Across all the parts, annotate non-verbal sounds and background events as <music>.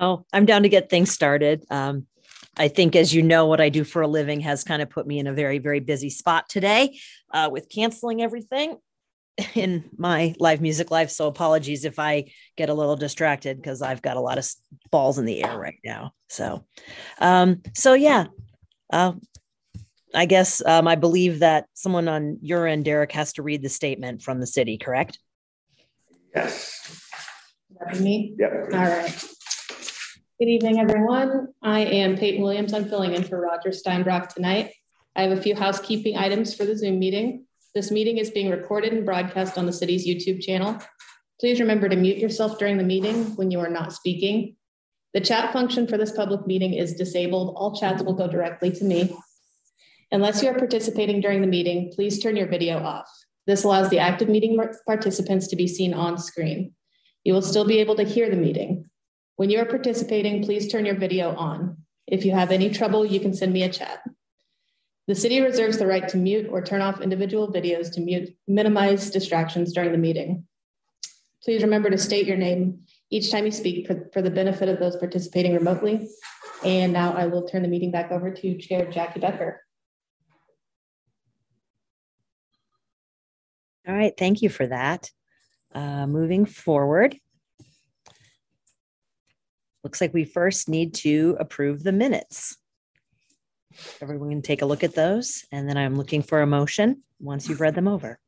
Oh, I'm down to get things started. Um, I think, as you know, what I do for a living has kind of put me in a very, very busy spot today uh, with canceling everything <laughs> in my live music life. So apologies if I get a little distracted because I've got a lot of balls in the air right now. So, um, so yeah, uh, I guess um, I believe that someone on your end, Derek, has to read the statement from the city, correct? Yes. That me? Yep. All right. Good evening, everyone. I am Peyton Williams. I'm filling in for Roger Steinbrock tonight. I have a few housekeeping items for the Zoom meeting. This meeting is being recorded and broadcast on the city's YouTube channel. Please remember to mute yourself during the meeting when you are not speaking. The chat function for this public meeting is disabled. All chats will go directly to me. Unless you are participating during the meeting, please turn your video off. This allows the active meeting participants to be seen on screen. You will still be able to hear the meeting. When you are participating, please turn your video on. If you have any trouble, you can send me a chat. The city reserves the right to mute or turn off individual videos to mute, minimize distractions during the meeting. Please remember to state your name each time you speak for, for the benefit of those participating remotely. And now I will turn the meeting back over to Chair Jackie Becker. All right, thank you for that. Uh, moving forward, looks like we first need to approve the minutes. Everyone can take a look at those, and then I'm looking for a motion once you've read them over.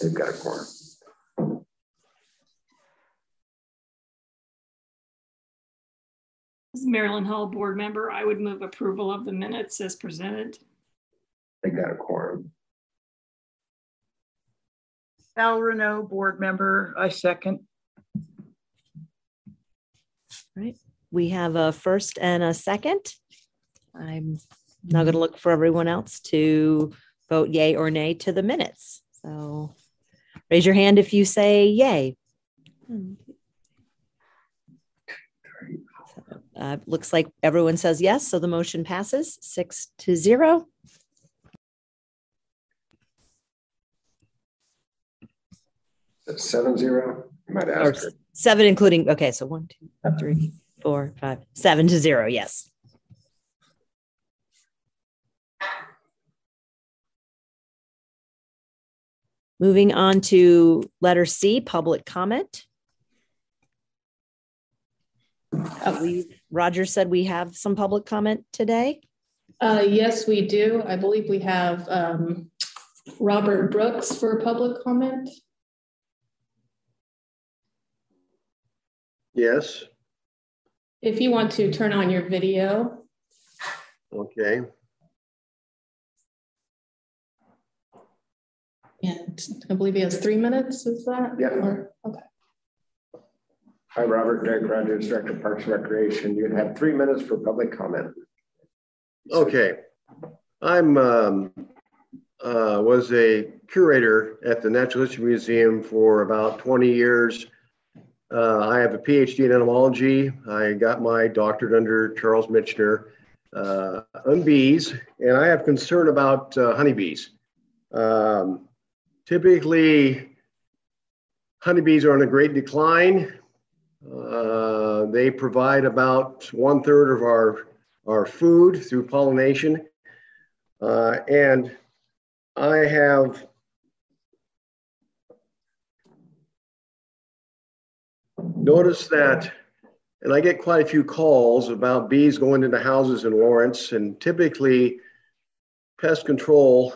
They've got a quorum. As Marilyn Hull board member, I would move approval of the minutes as presented. They got a quorum. Val Renault, board member, I second. Right. We have a first and a second. I'm now going to look for everyone else to vote yay or nay to the minutes. So raise your hand if you say yay. Uh, looks like everyone says yes, so the motion passes six to zero. Seven zero. You might Or ask her. seven, including, okay, so one, two, three, four, five, seven to zero, yes. Moving on to letter C, public comment. Uh, we, Roger said we have some public comment today. Uh, yes, we do. I believe we have um, Robert Brooks for public comment. Yes, If you want to turn on your video. okay. And I believe he has three minutes, is that? Yeah. Or- Okay. Hi, Robert Derek Rogers, Director of Parks and Recreation. You have three minutes for public comment. Okay. I'm, um, uh, was a curator at the Natural History Museum for about 20 years. Uh, I have a PhD in entomology. I got my doctorate under Charles Michener uh, on bees, and I have concern about uh, honeybees. Um, typically, honeybees are on a great decline. Uh, they provide about one third of our, our food through pollination. Uh, and I have noticed that, and I get quite a few calls about bees going into houses in Lawrence, and typically pest control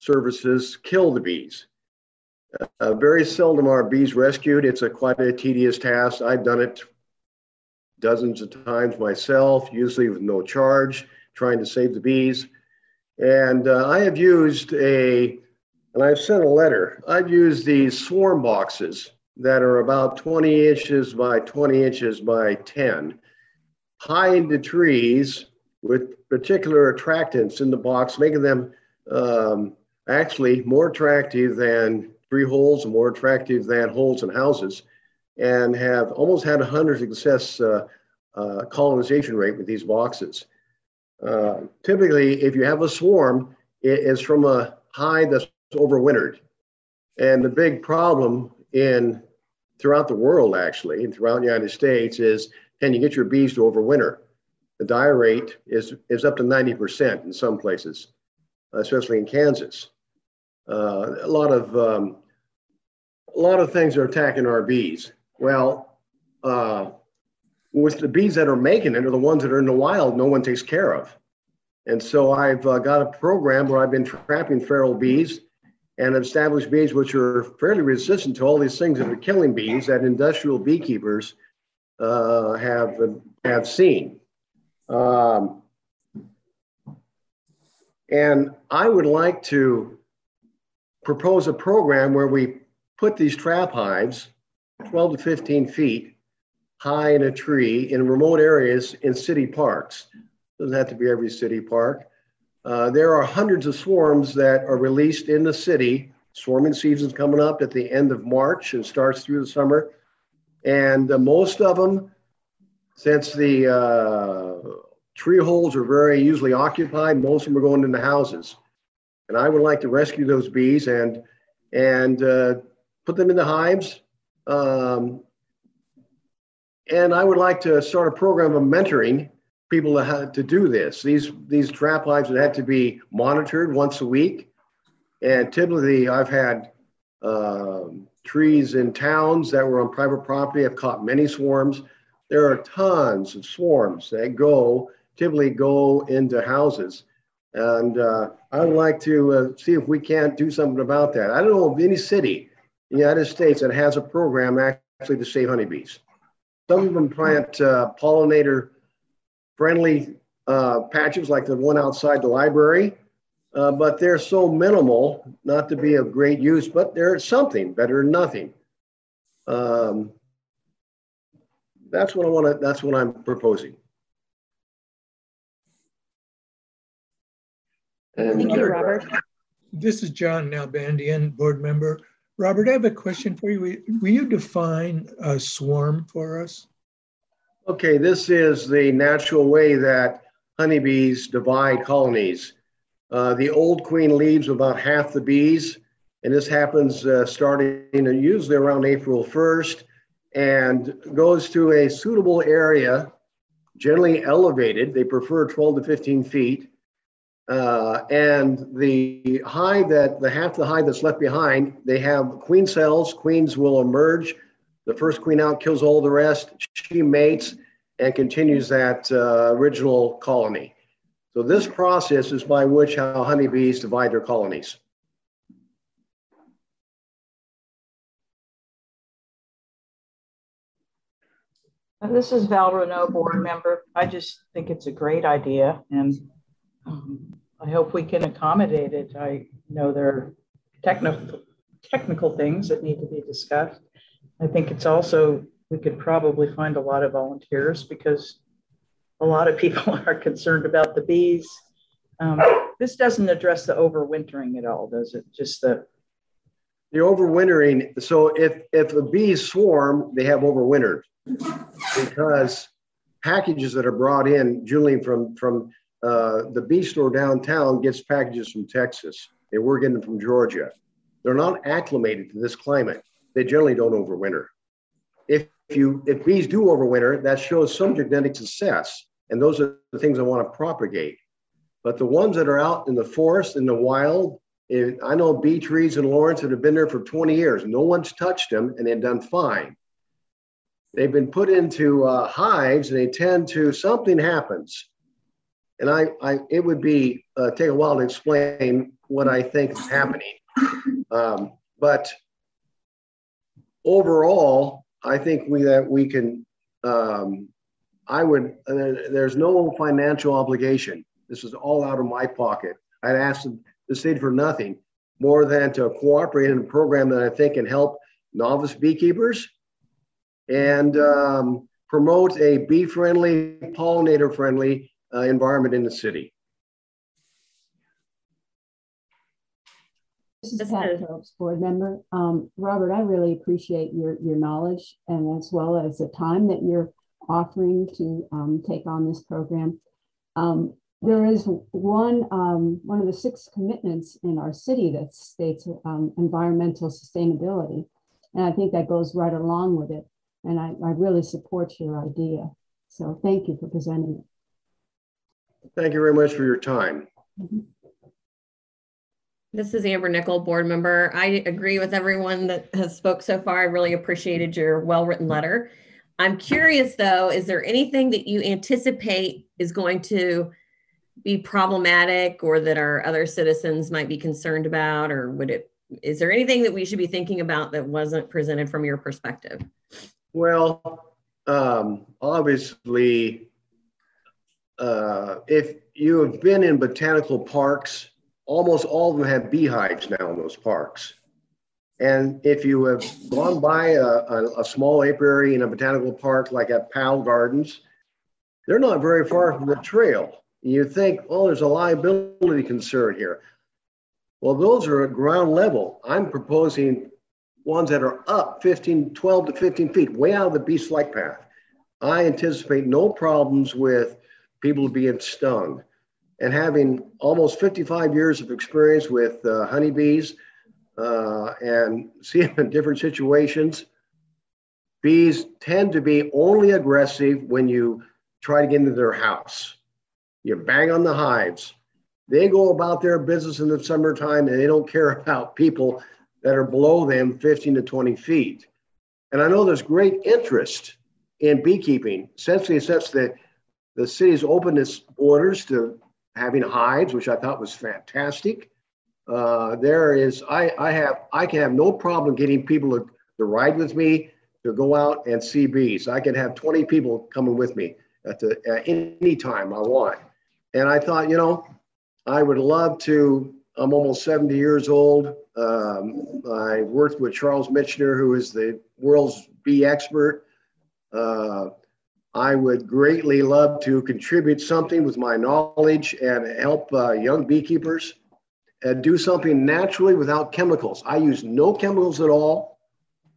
services kill the bees. Uh, very seldom are bees rescued. It's a quite a tedious task. I've done it dozens of times myself, usually with no charge, trying to save the bees. And uh, I have used a, and I've sent a letter, I've used these swarm boxes that are about 20 inches by 20 inches by 10, high into trees with particular attractants in the box, making them um, actually more attractive than tree holes more attractive than holes in houses, and have almost had a 100 success uh, uh, colonization rate with these boxes. Uh, typically, if you have a swarm, it is from a hive that's overwintered. And the big problem in throughout the world, actually, and throughout the United States, is can you get your bees to overwinter? The die rate is is up to 90% in some places, especially in Kansas. Uh, a lot of um, a lot of things are attacking our bees. Well, uh, with the bees that are making it are the ones that are in the wild, no one takes care of. And so I've uh, got a program where I've been trapping feral bees and established bees which are fairly resistant to all these things that are killing bees that industrial beekeepers uh, have have seen. Um, and I would like to propose a program where we put these trap hives 12 to 15 feet high in a tree in remote areas in city parks. Doesn't have to be every city park. Uh, there are hundreds of swarms that are released in the city. Swarming season's coming up at the end of March and starts through the summer. And uh, most of them, since the uh, tree holes are very usually occupied, most of them are going into houses. And I would like to rescue those bees and and uh, put them in the hives. Um, and I would like to start a program of mentoring people to, to do this. These these trap lines would have to be monitored once a week. And typically, I've had um, trees in towns that were on private property. I've caught many swarms. There are tons of swarms that go typically go into houses. And uh, I would like to uh, see if we can't do something about that. I don't know of any city in the United States that has a program actually to save honeybees. Some of them plant uh, pollinator friendly uh, patches like the one outside the library, uh, but they're so minimal not to be of great use, but they're something better than nothing. Um, that's what I want to, that's what I'm proposing. And Thank you, Robert. This is John Nalbandian, board member. Robert, I have a question for you. Will you define a swarm for us? Okay, this is the natural way that honeybees divide colonies. Uh, the old queen leaves about half the bees, and this happens uh, starting usually around April 1st and goes to a suitable area, generally elevated. They prefer 12 to 15 feet uh, and the hive that the half the hive that's left behind, they have queen cells. Queens will emerge. The first queen out kills all the rest. She mates and continues that uh, original colony. So this process is by which how honeybees divide their colonies. This is Val Renault, board member. I just think it's a great idea and um, I hope we can accommodate it. I know there are technical technical things that need to be discussed. I think it's also we could probably find a lot of volunteers because a lot of people <laughs> are concerned about the bees. Um, this doesn't address the overwintering at all, does it? Just the the overwintering. So if if the bees swarm, they have overwintered because packages that are brought in, Julian from from uh, the bee store downtown gets packages from Texas. They were getting them from Georgia. They're not acclimated to this climate. They generally don't overwinter. If you if bees do overwinter, that shows some genetic success, and those are the things I want to propagate. But the ones that are out in the forest, in the wild, it, I know bee trees in Lawrence that have been there for 20 years. No one's touched them, and they've done fine. They've been put into uh, hives, and they tend to something happens and I, I it would be uh, take a while to explain what I think is happening. Um, but overall, I think we that we can. Um, I would. There's no financial obligation. This is all out of my pocket. I'd ask the state for nothing more than to cooperate in a program that I think can help novice beekeepers and um, promote a bee-friendly, pollinator-friendly uh, environment in the city. This is Pat Phillips, board member. Um, Robert, I really appreciate your, your knowledge and as well as the time that you're offering to um, take on this program. Um, there is one um, one of the six commitments in our city that states um, environmental sustainability, and I think that goes right along with it. And I, I really support your idea. So thank you for presenting it. Thank you very much for your time. Mm -hmm. This is Amber Nickel, board member. I agree with everyone that has spoke so far. I really appreciated your well-written letter. I'm curious though, is there anything that you anticipate is going to be problematic or that our other citizens might be concerned about or would it is there anything that we should be thinking about that wasn't presented from your perspective well um, obviously uh, if you have been in botanical parks almost all of them have beehives now in those parks and if you have gone by a, a, a small apiary in a botanical park like at Powell Gardens, they're not very far from the trail you think, oh, there's a liability concern here. Well, those are at ground level. I'm proposing ones that are up 15, 12 to 15 feet, way out of the beast flight path. I anticipate no problems with people being stung. And having almost 55 years of experience with uh, honeybees uh, and <laughs> seeing them in different situations, bees tend to be only aggressive when you try to get into their house. You bang on the hives. They go about their business in the summertime and they don't care <laughs> about people that are below them 15 to 20 feet. And I know there's great interest in beekeeping, essentially since the, the city's opened its borders to having hives, which I thought was fantastic. Uh, there is, I, I have, I can have no problem getting people to, to ride with me to go out and see bees. I can have 20 people coming with me at the at any time I want. And I thought, you know, I would love to. I'm almost 70 years old. Um, I worked with Charles Michener, who is the world's bee expert. Uh, I would greatly love to contribute something with my knowledge and help uh, young beekeepers and do something naturally without chemicals. I use no chemicals at all.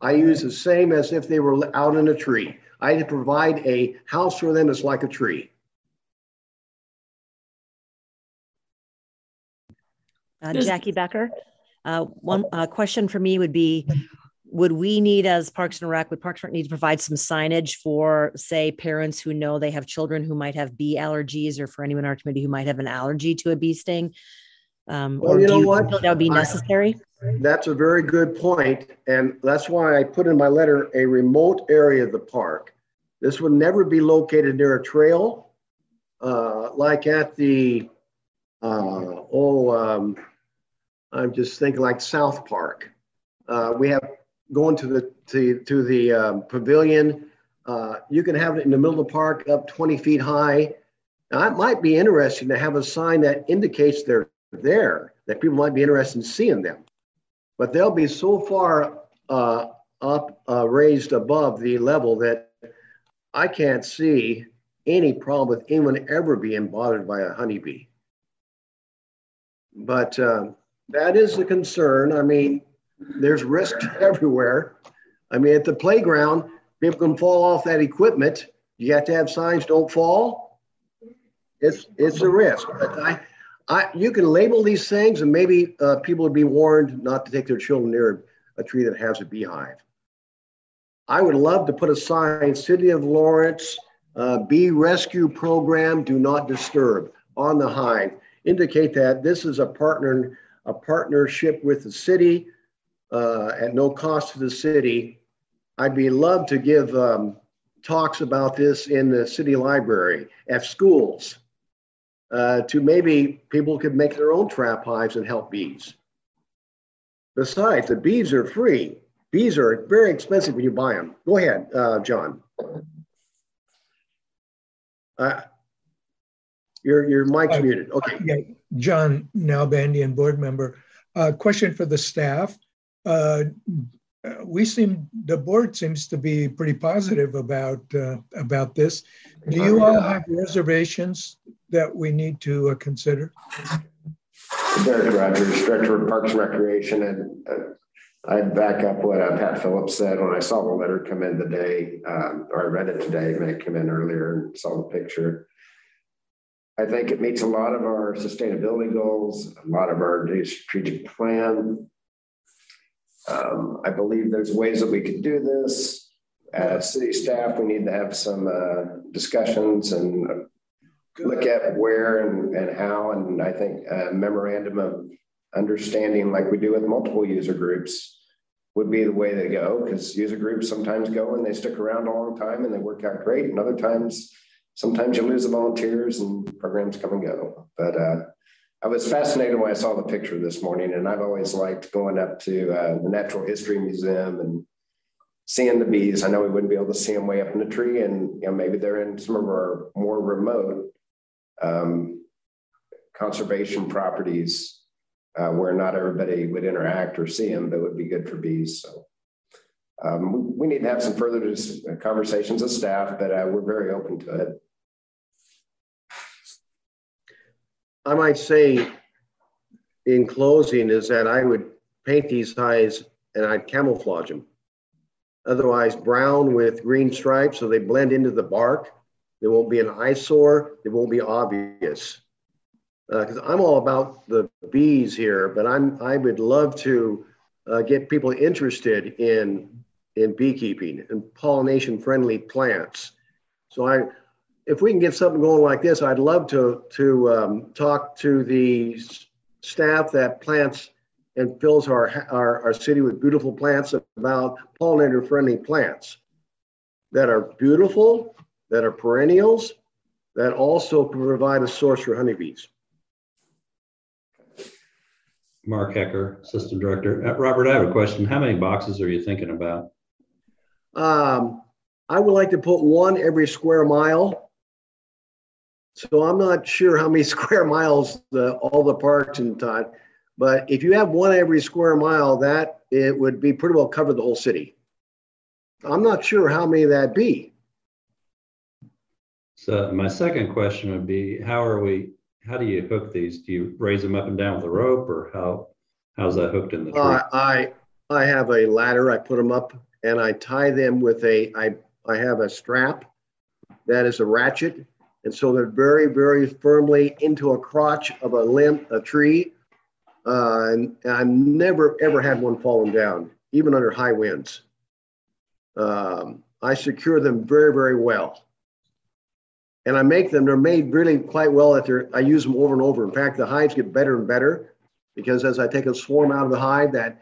I use the same as if they were out in a tree. I provide a house for them that's like a tree. Uh, Jackie Becker, uh, one uh, question for me would be, would we need as Parks and Rec, would Parks and Rec need to provide some signage for, say, parents who know they have children who might have bee allergies or for anyone in our committee who might have an allergy to a bee sting? Um, well, or you do know you what? feel that would be necessary? I, that's a very good point, And that's why I put in my letter a remote area of the park. This would never be located near a trail, uh, like at the, uh, oh, um, I'm just thinking like South Park. Uh, we have going to the to, to the um, pavilion. Uh, you can have it in the middle of the park, up 20 feet high. Now, it might be interesting to have a sign that indicates they're there, that people might be interested in seeing them. But they'll be so far uh, up, uh, raised above the level that I can't see any problem with anyone ever being bothered by a honeybee. But uh, that is a concern. I mean, there's risk <laughs> everywhere. I mean, at the playground, people can fall off that equipment. You have to have signs, don't fall. It's it's a risk. But I, I, you can label these things, and maybe uh, people would be warned not to take their children near a tree that has a beehive. I would love to put a sign: City of Lawrence uh, Bee Rescue Program, do not disturb on the hive. Indicate that this is a partner a partnership with the city uh, at no cost to the city. I'd be love to give um, talks about this in the city library, at schools, uh, to maybe people could make their own trap hives and help bees. Besides, the bees are free. Bees are very expensive when you buy them. Go ahead, uh, John. Uh, your, your mic's uh, muted. Okay. Yeah, John Nalbandian, board member. Uh, question for the staff. Uh, we seem the board seems to be pretty positive about uh, about this. Do you all have reservations that we need to uh, consider? Derek Rogers, Director of Parks and Recreation, and uh, I'd back up what uh, Pat Phillips said when I saw the letter come in today, um, or I read it today, when it came in earlier and saw the picture. I think it meets a lot of our sustainability goals, a lot of our strategic plan. Um, I believe there's ways that we could do this. As city staff, we need to have some uh, discussions and look at where and, and how. And I think a memorandum of understanding, like we do with multiple user groups, would be the way to go because user groups sometimes go and they stick around a long time and they work out great. And other times, sometimes you lose the volunteers and programs come and go. But uh, I was fascinated when I saw the picture this morning, and I've always liked going up to uh, the Natural History Museum and seeing the bees. I know we wouldn't be able to see them way up in the tree, and you know maybe they're in some of our more remote um, conservation properties uh, where not everybody would interact or see them, but would be good for bees. So um, we need to have some further conversations with staff, but uh, we're very open to it. I might say in closing is that I would paint these hives and I'd camouflage them. Otherwise, brown with green stripes so they blend into the bark. They won't be an eyesore. They won't be obvious. Because uh, I'm all about the bees here, but I'm I would love to uh, get people interested in in beekeeping and pollination friendly plants. So I if we can get something going like this, I'd love to to um, talk to the staff that plants and fills our, our, our city with beautiful plants about pollinator friendly plants that are beautiful, that are perennials, that also provide a source for honeybees. Mark Hecker, Assistant Director. Uh, Robert, I have a question. How many boxes are you thinking about? Um, I would like to put one every square mile so I'm not sure how many <laughs> square miles the, all the parks in Todd, but if you have one every square mile, that it would be pretty well cover the whole city. I'm not sure how many that be. So my second question would be, how are we? How do you hook these? Do you raise them up and down with a rope, or how? How's that hooked in the tree? Uh, I I have a ladder. I put them up and I tie them with a I I have a strap that is a ratchet and so they're very, very firmly into a crotch of a limb, a tree. Uh, and, and I've never, ever had one falling down, even under high winds. Um, I secure them very, very well. And I make them, they're made really quite well that they're, I use them over and over. In fact, the hives get better and better because as I take a swarm out of the hive, that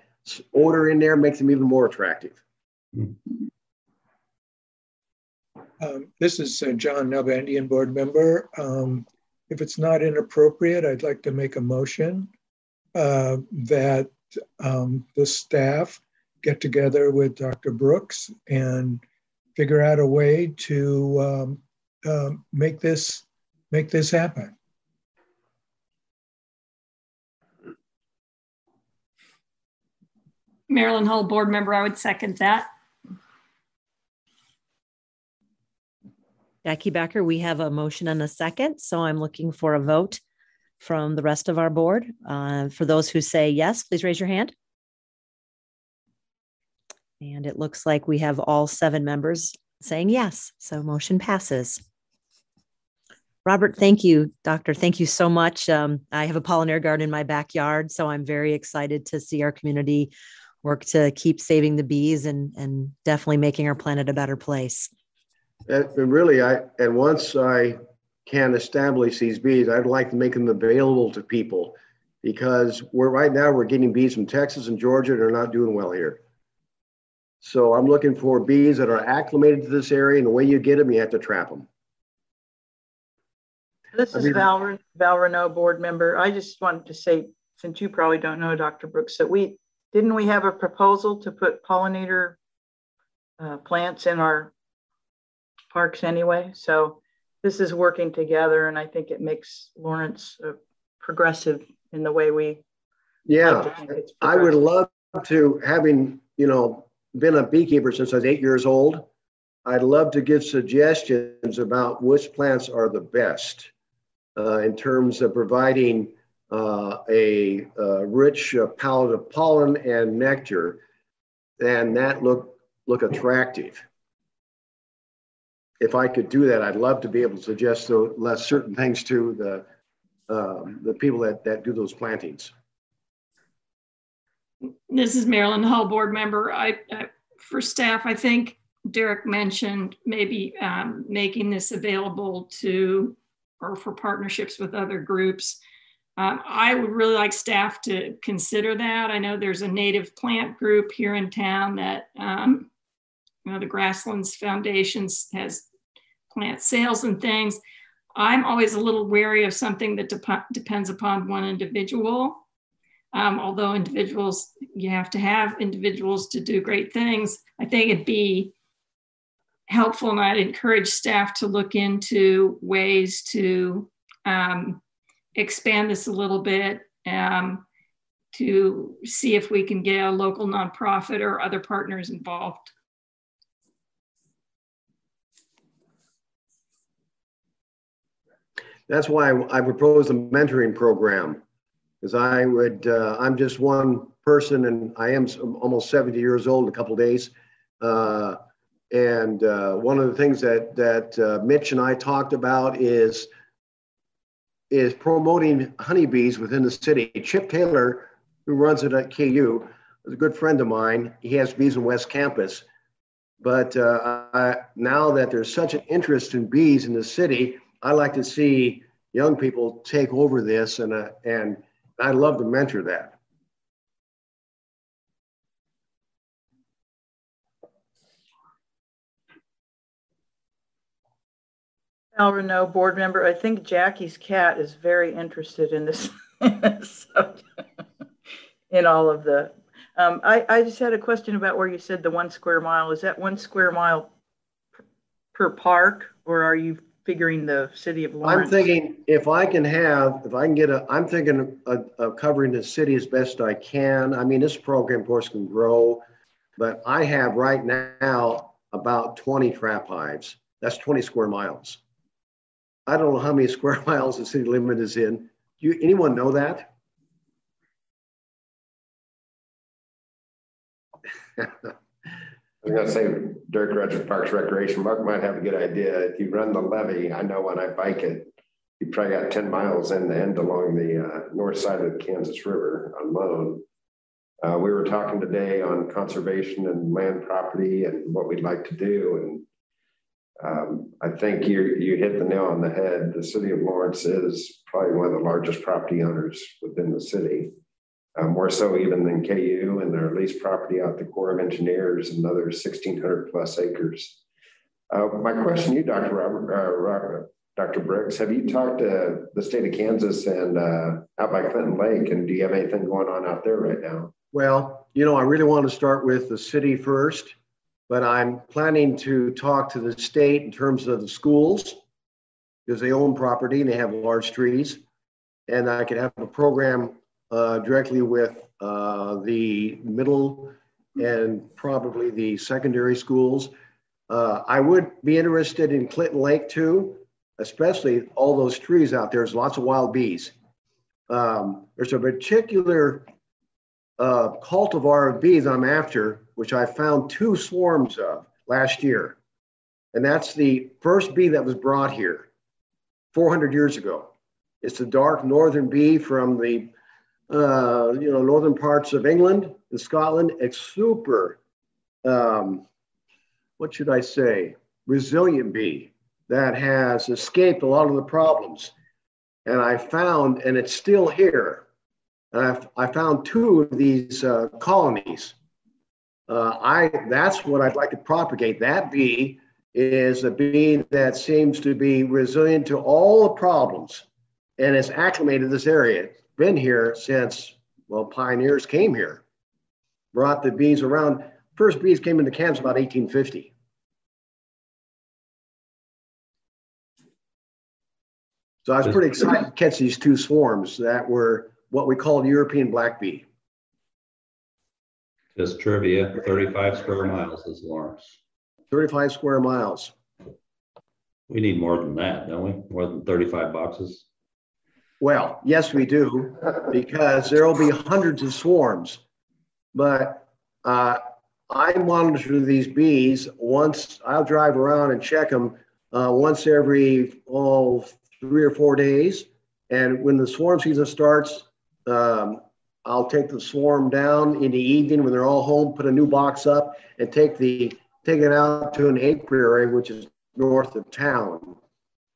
odor in there makes them even more attractive. Mm-hmm. Um, this is uh, John Nalbandian, board member. Um, if it's not inappropriate, I'd like to make a motion uh, that um, the staff get together with Dr. Brooks and figure out a way to um, uh, make this make this happen. Marilyn Hull, board member, I would second that. Jackie Becker, we have a motion and a second. So I'm looking for a vote from the rest of our board. Uh, for those who say yes, please raise your hand. And it looks like we have all seven members saying yes. So motion passes. Robert, thank you. Doctor, thank you so much. Um, I have a pollinator garden in my backyard, so I'm very excited to see our community work to keep saving the bees and, and definitely making our planet a better place. And, really, I and once I can establish these bees, I'd like to make them available to people because we're right now we're getting bees from Texas and Georgia. They're not doing well here. So I'm looking for bees that are acclimated to this area, and the way you get them, you have to trap them. This is Val, Val Renault, board member. I just wanted to say, since you probably don't know Dr. Brooks, that we didn't we have a proposal to put pollinator uh, plants in our parks anyway. So this is working together, and I think it makes Lawrence uh, progressive in the way we. Yeah, like I would love to, having you know been a beekeeper since I was eight years old. I'd love to give suggestions about which plants are the best uh, in terms of providing uh, a, a, rich uh, palette of pollen and nectar, and that look look attractive if I could do that, I'd love to be able to suggest those less certain things to the um, the people that that do those plantings. This is Marilyn Hull, board member. I, I for staff, I think Derek mentioned maybe um, making this available to or for partnerships with other groups. Um, I would really like staff to consider that. I know there's a native plant group here in town that, um, you know, the Grasslands Foundation has plant sales and things. I'm always a little wary of something that de- depends upon one individual. Um, although individuals, you have to have individuals to do great things. I think it'd be helpful and I'd encourage staff to look into ways to um, expand this a little bit um, to see if we can get a local nonprofit or other partners involved. That's why I proposed a mentoring program, because I would, uh, I'm just one person and I am almost 70 years old in a couple days. Uh, and uh, one of the things that that uh, Mitch and I talked about is is promoting honeybees within the city. Chip Taylor, who runs it at KU, is a good friend of mine. He has bees in West Campus. But uh, I, now that there's such an interest in bees in the city, I like to see young people take over this, and uh, and I love to mentor that. Al Renault, board member. I think Jackie's cat is very interested in this, <laughs> in all of the. Um, I, I just had a question about where you said the one square mile. Is that one square mile per park, or are you figuring the city of Lawrence? I'm thinking if I can have, if I can get a, I'm thinking of, of covering the city as best I can. I mean, this program, of course, can grow, but I have right now about 20 trap hives. That's 20 square miles. I don't know how many <laughs> square miles the city limit is in. Do you, anyone know that? <laughs> I was gonna say Dirk Rogers Parks Recreation, Mark might have a good idea. If you run the levee, I know when I bike it, you probably got 10 miles in the end along the uh, north side of the Kansas River alone. Uh, we were talking today on conservation and land property and what we'd like to do. And um, I think you you hit the nail on the head. The city of Lawrence is probably one of the largest property owners within the city, uh, more so even than KU and their leased property out the Corps of Engineers, another 1,600 plus acres. Uh, my question to you, Dr. Robert, uh, Robert, Dr. Briggs, have you talked to the state of Kansas and uh, out by Clinton Lake, and do you have anything going on out there right now? Well, you know, I really want to start with the city first but I'm planning to talk to the state in terms of the schools because they own property and they have large trees. And I could have a program uh, directly with uh, the middle and probably the secondary schools. Uh, I would be interested in Clinton Lake too, especially all those trees out there. There's lots of wild bees. Um, there's a particular uh, cultivar of bees I'm after which I found two swarms of last year. And that's the first bee that was brought here 400 years ago. It's the dark northern bee from the uh, you know northern parts of England and Scotland. It's super, um, what should I say, resilient bee that has escaped a lot of the problems. And I found, and it's still here. And I, I found two of these uh, colonies uh, I that's what I'd like to propagate. That bee is a bee that seems to be resilient to all the problems and has acclimated this area. Been here since well pioneers came here, brought the bees around. First bees came into Kansas about 1850. So I was pretty excited to catch these two swarms that were what we called European black bee. Just trivia, 35 square miles is Lawrence. 35 square miles. We need more than that, don't we? More than 35 boxes? Well, yes, we do, because there will be hundreds of swarms. But uh, I monitor these bees once I'll drive around and check them uh, once every oh, three or four days. And when the swarm season starts, um, I'll take the swarm down in the evening when they're all home, put a new box up, and take the take it out to an apiary, which is north of town,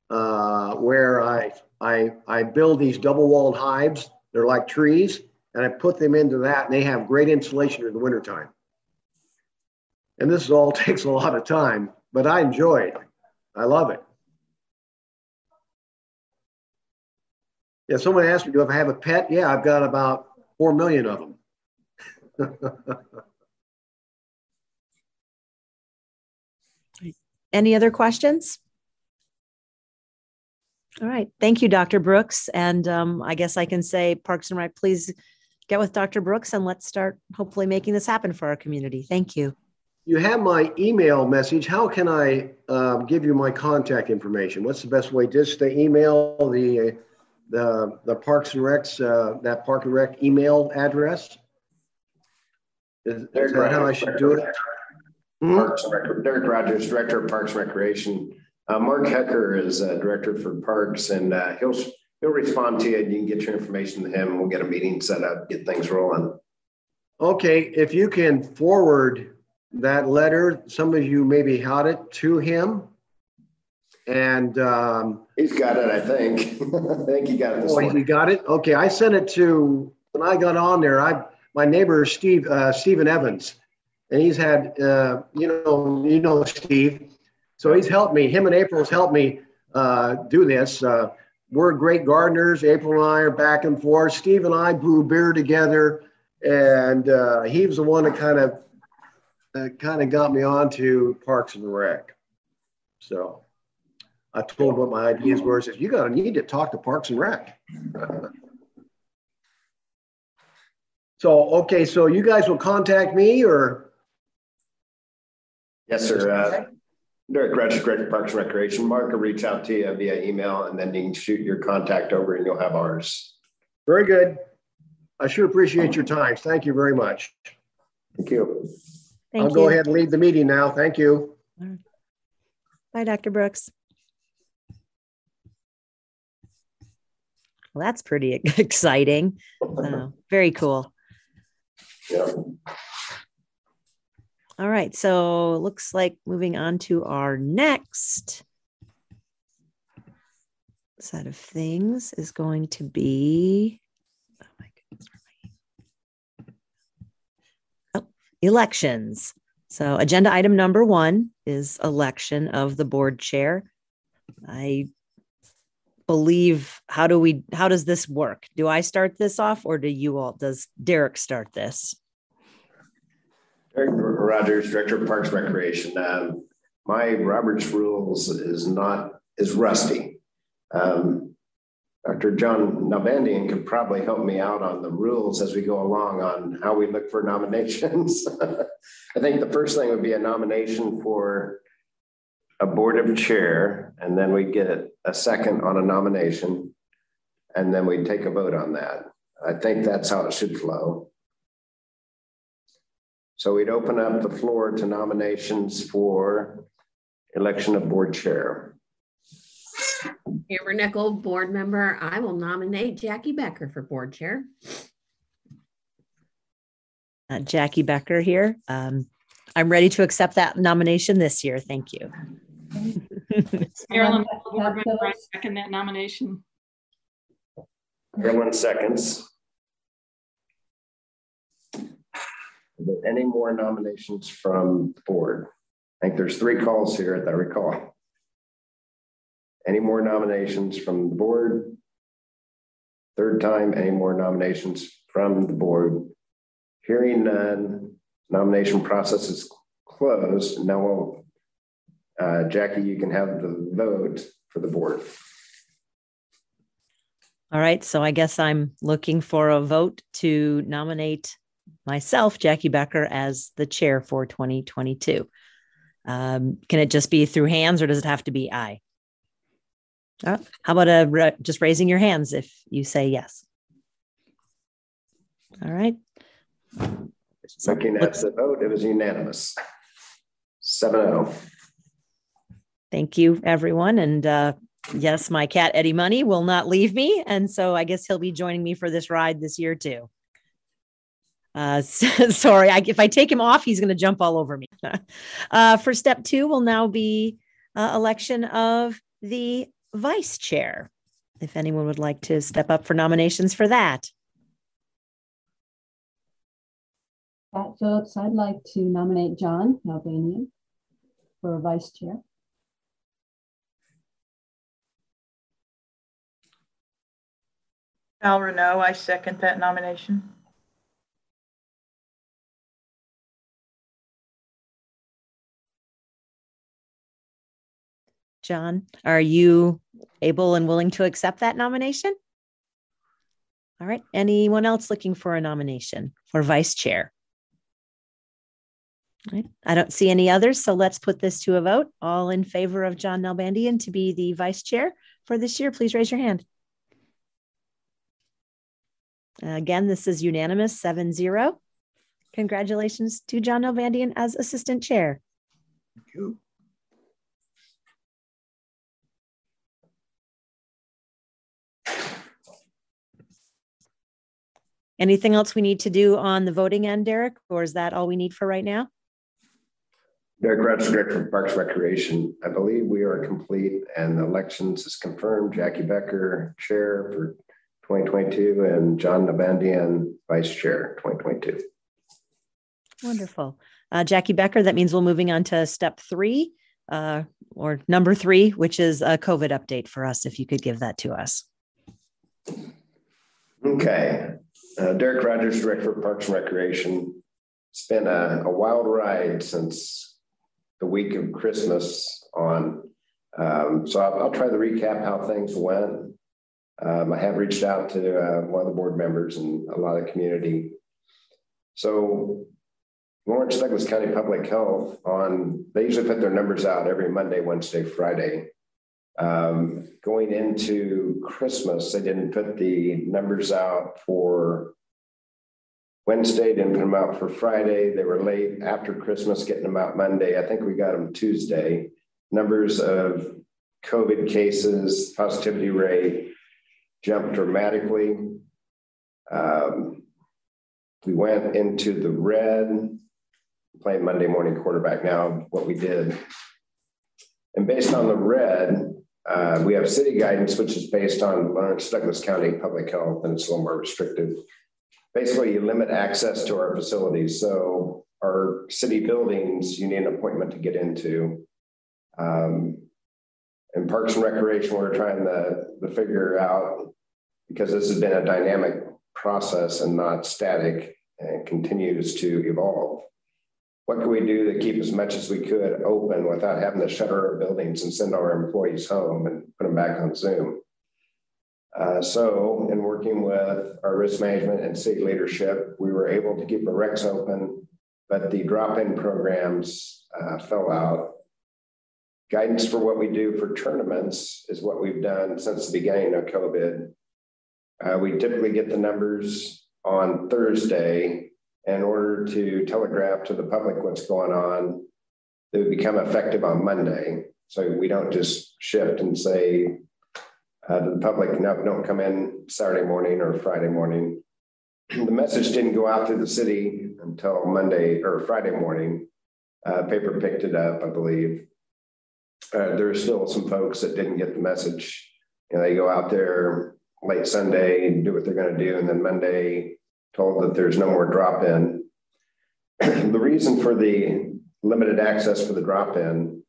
uh, where I I I build these double-walled hives. They're like trees, and I put them into that, and they have great insulation in the wintertime. And this all <laughs> takes a lot of time, but I enjoy it. I love it. Yeah, someone asked me, do I have a pet? Yeah, I've got about 4 million of them. <laughs> Any other questions? All right. Thank you, Dr. Brooks. And um, I guess I can say, Parks and Rec, please get with Dr. Brooks and let's start hopefully making this happen for our community. Thank you. You have my email message. How can I uh, give you my contact information? What's the best way? Just the email, the the the Parks and Recs, uh, that Park and Rec email address. Is, is that how I should do it? Parks and Rec, Derek Rogers, Director of Parks Recreation. Uh, Mark Hecker is uh, Director for Parks, and uh, he'll he'll respond to you, and you can get your information to him. We'll get a meeting set up, get things rolling. Okay, if you can forward that letter, some of you maybe had it to him, and um, he's got it. I think. <laughs> I think he got it. oh, he got it. Okay, I sent it to when I got on there. I my neighbor Steve uh, Stephen Evans, and he's had uh, you know you know Steve, so he's helped me. Him and April's helped me uh, do this. Uh, we're great gardeners. April and I are back and forth. Steve and I brew beer together, and uh, he was the one that kind of uh, kind of got me onto Parks and Rec. So I told him what my ideas were. He says, "You got to need to talk to Parks and Rec." so okay, so you guys will contact me, or yes, sir. Derek Rogers, Director Parks and Recreation. Mark will reach out to you via email, and then you can shoot your contact over, and you'll have ours. Very good. I sure appreciate your time. Thank you very much. Thank you. Thank I'll you. go ahead and leave the meeting now. Thank you. Bye, Dr. Brooks. Well, that's pretty <laughs> exciting. Uh, very cool. Yeah. All right. So looks like moving on to our next set of things is going to be oh? Oh, elections. So agenda item number one is election of the board chair. I believe how do we how does this work? Do I start this off or do you all does Derek start this? Rogers, Director of Parks Recreation. Um, my Roberts rules is not is rusty. Um, Dr. John Nalbandian could probably help me out on the rules as we go along on how we look for nominations. <laughs> I think the first thing would be a nomination for a board of chair, and then we get a second on a nomination, and then we take a vote on that. I think that's how it should flow. So we'd open up the floor to nominations for election of board chair. Amber Nickel, board member. I will nominate Jackie Becker for board chair. Uh, Jackie Becker here. Um, I'm ready to accept that nomination this year. Thank you. <laughs> Marilyn, board member, I second that nomination. Everyone seconds. Any more nominations from the board? I think there's three calls here that I recall. Any more nominations from the board? Third time, any more nominations from the board? Hearing none, nomination process is closed. Now, uh, Jackie, you can have the vote for the board. All right. So I guess I'm looking for a vote to nominate myself, Jackie Becker, as the chair for 2022. Um, can it just be through hands or does it have to be I? Uh, how about a re- just raising your hands if you say yes? All right. Looking at the vote, it was unanimous. 7 0. Thank you, everyone. And uh, yes, my cat Eddie Money will not leave me. And so I guess he'll be joining me for this ride this year too. Uh, <laughs> sorry, I, if I take him off, he's going to jump all over me. <laughs> uh, for step two will now be uh, election of the vice chair. If anyone would like to step up for nominations for that. Pat Phillips, I'd like to nominate John Nalbandian for a vice chair. Val Renault, I second that nomination. John, are you able and willing to accept that nomination? All right. Anyone else looking for a nomination for vice chair? Right. I don't see any others, so let's put this to a vote. All in favor of John Nalbandian to be the vice chair for this year, please raise your hand. Again, this is unanimous 7 0. Congratulations to John Nalbandian as assistant chair. Thank you. Anything else we need to do on the voting end, Derek, or is that all we need for right now? Derek Director of Parks Recreation. I believe we are complete and the elections is confirmed. Jackie Becker, Chair for 2022 and John Nalbandian, Vice Chair 2022. Wonderful. Uh, Jackie Becker, that means we're moving on to step three uh, or number three, which is a COVID update for us, if you could give that to us. Okay. Uh, Derek Rogers, Director of Parks and Recreation. It's been a, a wild ride since the week of Christmas on. Um, so I'll, I'll, try to recap how things went. Um, I have reached out to uh, one of the board members and a lot of community. So Lawrence Douglas County Public Health on, they usually put their numbers out every Monday, Wednesday, Friday. Um, going into Christmas, they didn't put the numbers out for Wednesday, didn't put them out for Friday. They were late after Christmas, getting them out Monday. I think we got them Tuesday. Numbers of COVID cases, positivity rate jumped dramatically. Um, we went into the red, playing Monday morning quarterback now, what we did. And based on the red, uh, we have city guidance, which is based on Lawrence Douglas County Public Health, and it's a little more restrictive. Basically, you limit access to our facilities. So, our city buildings, you need an appointment to get into. Um, in Parks and Recreation, we're trying to, to figure out because this has been a dynamic process and not static and continues to evolve what can we do to keep as much as we could open without having to shutter our buildings and send our employees home and put them back on Zoom? Uh, so, in working with our risk management and city leadership, we were able to keep our recs open, but the drop in programs uh, fell out. Guidance for what we do for tournaments is what we've done since the beginning of COVID. Uh, we typically get the numbers on Thursday in order to telegraph to the public what's going on they would become effective on Monday. So we don't just shift and say uh, to the public, no, don't come in Saturday morning or Friday morning. the message didn't go out to the city until Monday or Friday morning. Uh, paper picked it up, I believe. Uh, there's still some folks that didn't get the message. You know, they go out there late Sunday and do what they're going to do, and then Monday told that there's no more drop in. <clears throat> the reason for the limited access for the drop in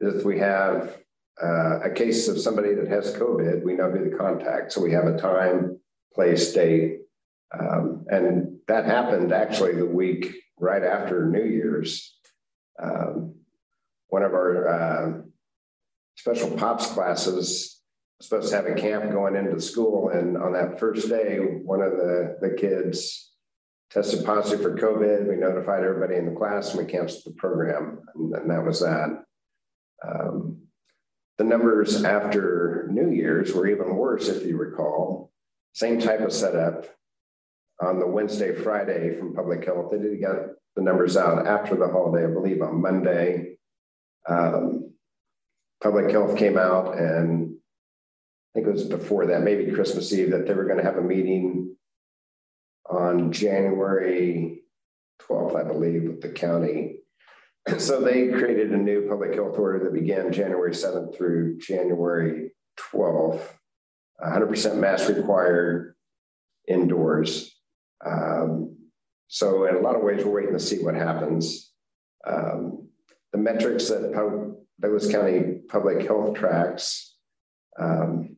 is if we have uh, a case of somebody that has COVID, we know who the contact. So we have a time, place, date. Um, and that happened actually the week right after New Year's. Um, one of our uh, special POPs classes supposed to have a camp going into school. And on that first day, one of the, the kids tested positive for COVID. We notified everybody in the class and we canceled the program. And, and that was that. Um, the numbers after New Year's were even worse, if you recall. Same type of setup on the Wednesday, Friday from public health. They did get the numbers out after the holiday, I believe on Monday. Um, public health came out and I think it was before that, maybe Christmas Eve, that they were going to have a meeting on January 12th, I believe, with the county. <clears throat> So they created a new public health order that began January 7th through January 12th. 100% mask required indoors. Um, so in a lot of ways, we're waiting to see what happens. Um, the metrics that Douglas County Public Health tracks, um,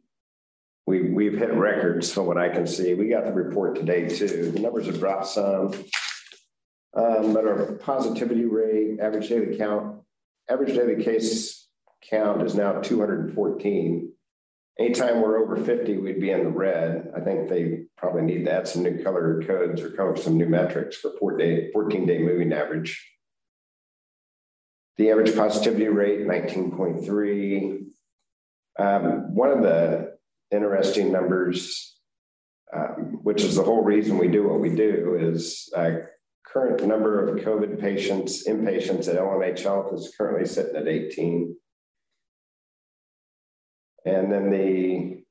we, we've hit records from what I can see. We got the report today too. The numbers have dropped some, um, but our positivity rate, average daily count, average daily case count is now 214. Anytime we're over 50, we'd be in the red. I think they probably need add some new color codes or up some new metrics for 14 day moving average. The average positivity rate, 19.3. Um, one of the interesting numbers, um, which is the whole reason we do what we do, is uh, current number of COVID patients, inpatients at LMH Health is currently sitting at 18. And then the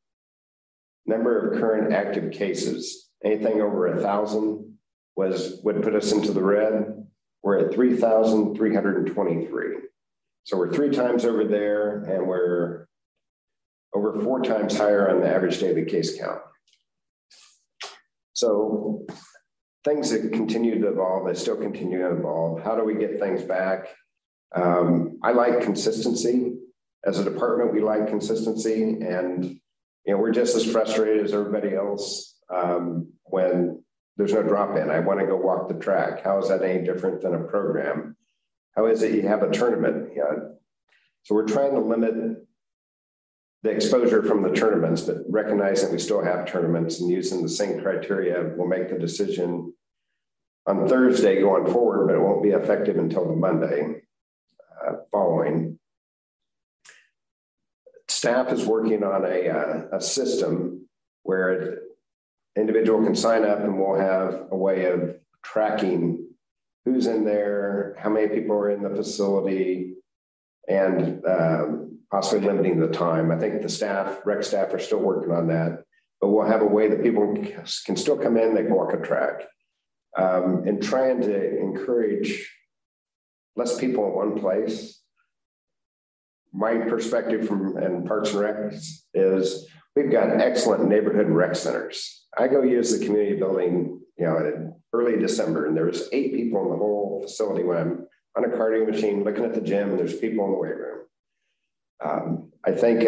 number of current active cases, anything over a thousand was would put us into the red. We're at 3,323. So we're three times over there and we're over four times higher on the average daily case count. So things that continue to evolve, they still continue to evolve. How do we get things back? Um, I like consistency. As a department, we like consistency and you know, we're just as frustrated as everybody else um, when there's no drop in. I want to go walk the track. How is that any different than a program? How is it you have a tournament? Yeah. So we're trying to limit the exposure from the tournaments, but recognizing we still have tournaments and using the same criteria, we'll make the decision on Thursday going forward, but it won't be effective until the Monday uh, following. Staff is working on a, uh, a system where individual can sign up and we'll have a way of tracking who's in there, how many people are in the facility, and um, possibly limiting the time. I think the staff, rec staff, are still working on that, but we'll have a way that people can still come in, they can walk a track, um, and trying to encourage less people in one place. My perspective from and Parks and Rec is we've got excellent neighborhood rec centers I go use the community building, you know, in early December, and there was eight people in the whole facility when I'm on a cardio machine looking at the gym, and there's people in the weight room. Um, I think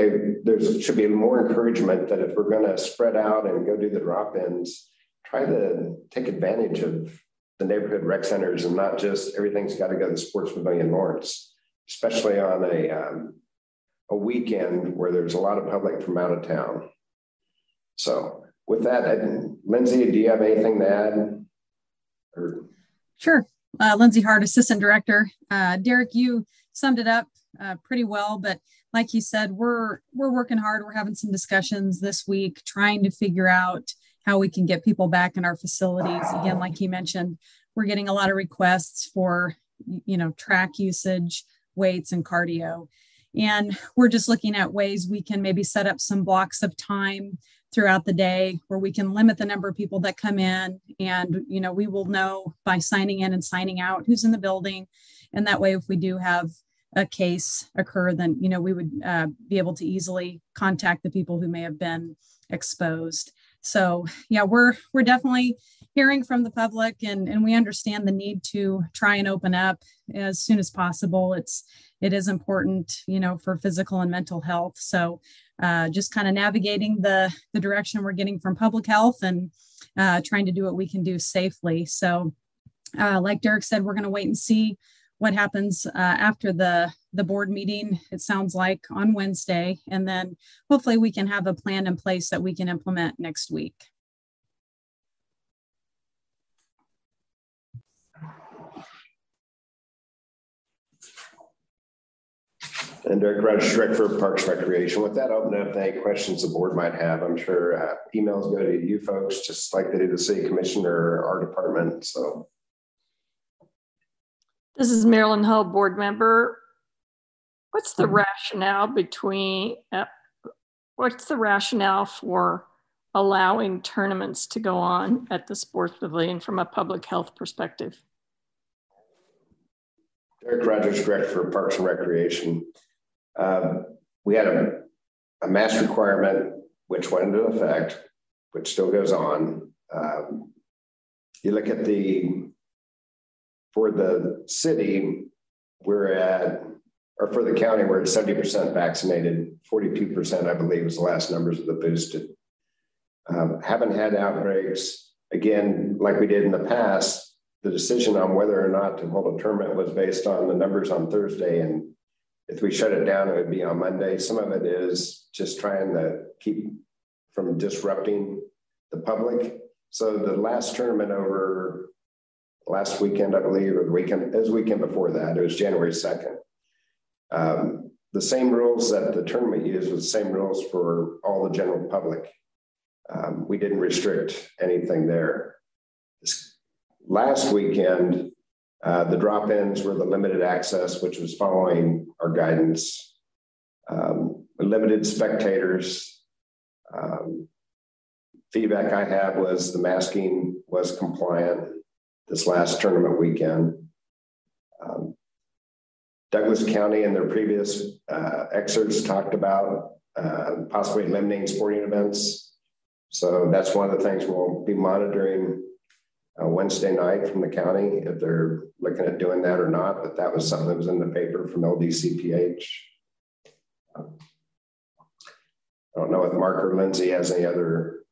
there should be more encouragement that if we're going to spread out and go do the drop-ins, try to take advantage of the neighborhood rec centers and not just everything's got to go to the Sports Pavilion Lawrence, especially on a um, a weekend where there's a lot of public from out of town. So with that, I, Lindsay, do you have anything to add? Or? Sure. Uh, Lindsay Hart, Assistant Director. Uh, Derek, you summed it up uh, pretty well, but like you said, we're we're working hard. We're having some discussions this week, trying to figure out how we can get people back in our facilities. Again, like you mentioned, we're getting a lot of requests for you know track usage, weights, and cardio, and we're just looking at ways we can maybe set up some blocks of time throughout the day where we can limit the number of people that come in and you know we will know by signing in and signing out who's in the building and that way if we do have a case occur then you know we would uh, be able to easily contact the people who may have been exposed. So yeah we're we're definitely hearing from the public and and we understand the need to try and open up as soon as possible. It's it is important you know for physical and mental health. So uh, just kind of navigating the, the direction we're getting from public health and uh, trying to do what we can do safely. So, uh, like Derek said, we're going to wait and see what happens uh, after the, the board meeting, it sounds like on Wednesday. And then hopefully we can have a plan in place that we can implement next week. And Derek Rogers, Director for Parks Recreation. With that, open up any questions the board might have. I'm sure uh, emails go to you folks, just like they do the city commissioner or our department. So. This is Marilyn Hull, board member. What's the rationale between, uh, what's the rationale for allowing tournaments to go on at the sports pavilion from a public health perspective? Derek Rogers, Director for Parks and Recreation. Um, we had a, a mask requirement which went into effect, which still goes on. Um, you look at the, for the city, we're at, or for the county, we're at 70% vaccinated, 42%, I believe, is the last numbers of the boosted. Um, haven't had outbreaks. Again, like we did in the past, the decision on whether or not to hold a tournament was based on the numbers on Thursday. And if we shut it down, it would be on Monday. Some of it is just trying to keep from disrupting the public. So the last tournament over last weekend, I believe, or the weekend, was weekend before that, it was January 2nd. Um, the same rules that the tournament used was the same rules for all the general public. Um, we didn't restrict anything there. This last weekend, uh, the drop-ins were the limited access, which was following our guidance. Um, limited spectators. Um, feedback I had was the masking was compliant this last tournament weekend. Um, Douglas County in their previous uh, excerpts talked about uh, possibly eliminating sporting events. So that's one of the things we'll be monitoring uh, Wednesday night from the county if they're looking at doing that or not. But that was something that was in the paper from LDCPH. I don't know if Mark or Lindsay has any other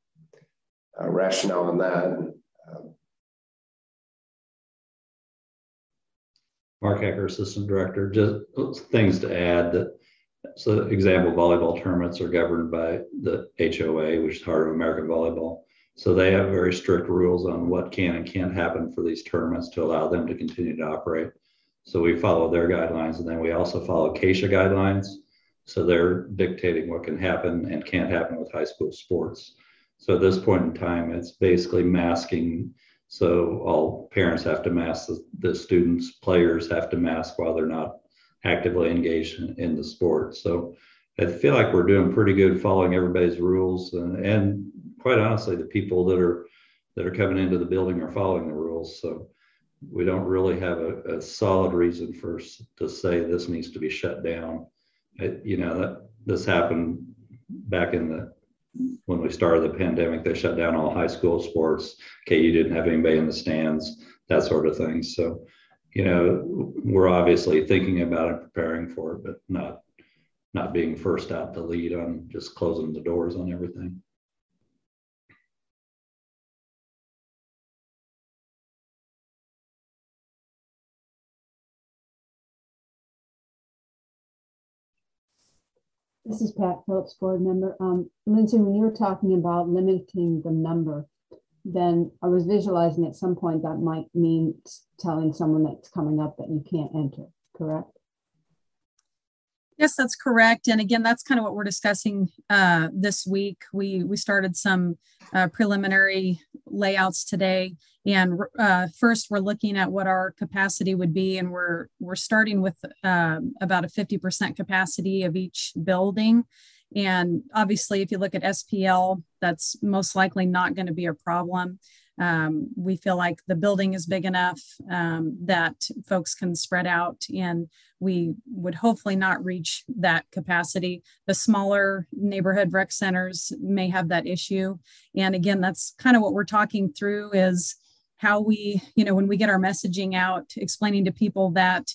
uh, rationale on that. Mark Hecker, Assistant Director, just things to add that so example, volleyball tournaments are governed by the HOA, which is Heart of American Volleyball. So they have very strict rules on what can and can't happen for these tournaments to allow them to continue to operate. So we follow their guidelines and then we also follow KSHSAA guidelines. So they're dictating what can happen and can't happen with high school sports. So at this point in time, it's basically masking. So all parents have to mask the, the students, players have to mask while they're not actively engaged in, in, the sport. So I feel like we're doing pretty good following everybody's rules and, and quite honestly, the people that are that are coming into the building are following the rules. So we don't really have a, a solid reason for to say this needs to be shut down. It, you know that this happened back in the when we started the pandemic, they shut down all high school sports. KU didn't have anybody in the stands, that sort of thing. So, you know, we're obviously thinking about it, preparing for it, but not not being first out to lead on just closing the doors on everything. This is Pat Phillips, board member. Um, Lindsay, when you were talking about limiting the number, then I was visualizing at some point that might mean telling someone that's coming up that you can't enter, correct? Yes, that's correct. And again, that's kind of what we're discussing uh, this week. We we started some uh, preliminary layouts today, and uh, first we're looking at what our capacity would be, and we're we're starting with um, about a fifty percent capacity of each building. And obviously, if you look at SPL, that's most likely not going to be a problem. Um, we feel like the building is big enough um, that folks can spread out and we would hopefully not reach that capacity. The smaller neighborhood rec centers may have that issue. And again, that's kind of what we're talking through is how we, you know, when we get our messaging out, explaining to people that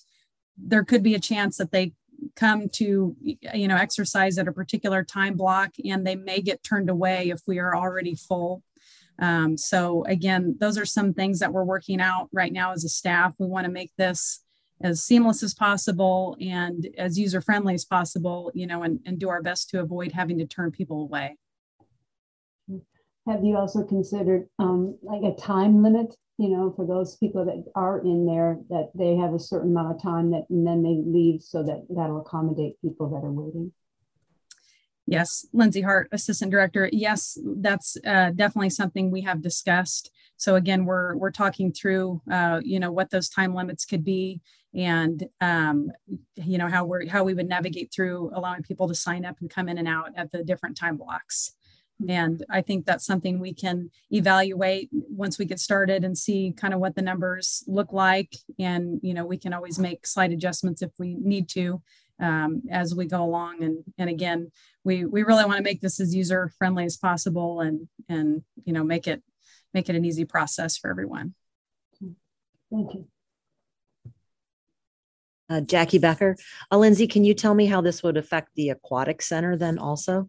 there could be a chance that they come to you know exercise at a particular time block and they may get turned away if we are already full um, so again, those are some things that we're working out right now as a staff. We want to make this as seamless as possible and as user friendly as possible, you know, and, and do our best to avoid having to turn people away. Have you also considered um, like a time limit, you know, for those people that are in there that they have a certain amount of time that and then they leave so that that'll accommodate people that are waiting? Yes, Lindsay Hart, Assistant Director. Yes, that's uh, definitely something we have discussed. So again, we're we're talking through, uh, you know, what those time limits could be, and um, you know how we're how we would navigate through allowing people to sign up and come in and out at the different time blocks. And I think that's something we can evaluate once we get started and see kind of what the numbers look like. And, you know, we can always make slight adjustments if we need to um, as we go along. And, and again, we, we really want to make this as user friendly as possible and, and, you know, make it, make it an easy process for everyone. Thank you. Uh, Jackie Becker. Uh, Lindsay, can you tell me how this would affect the aquatic center then also?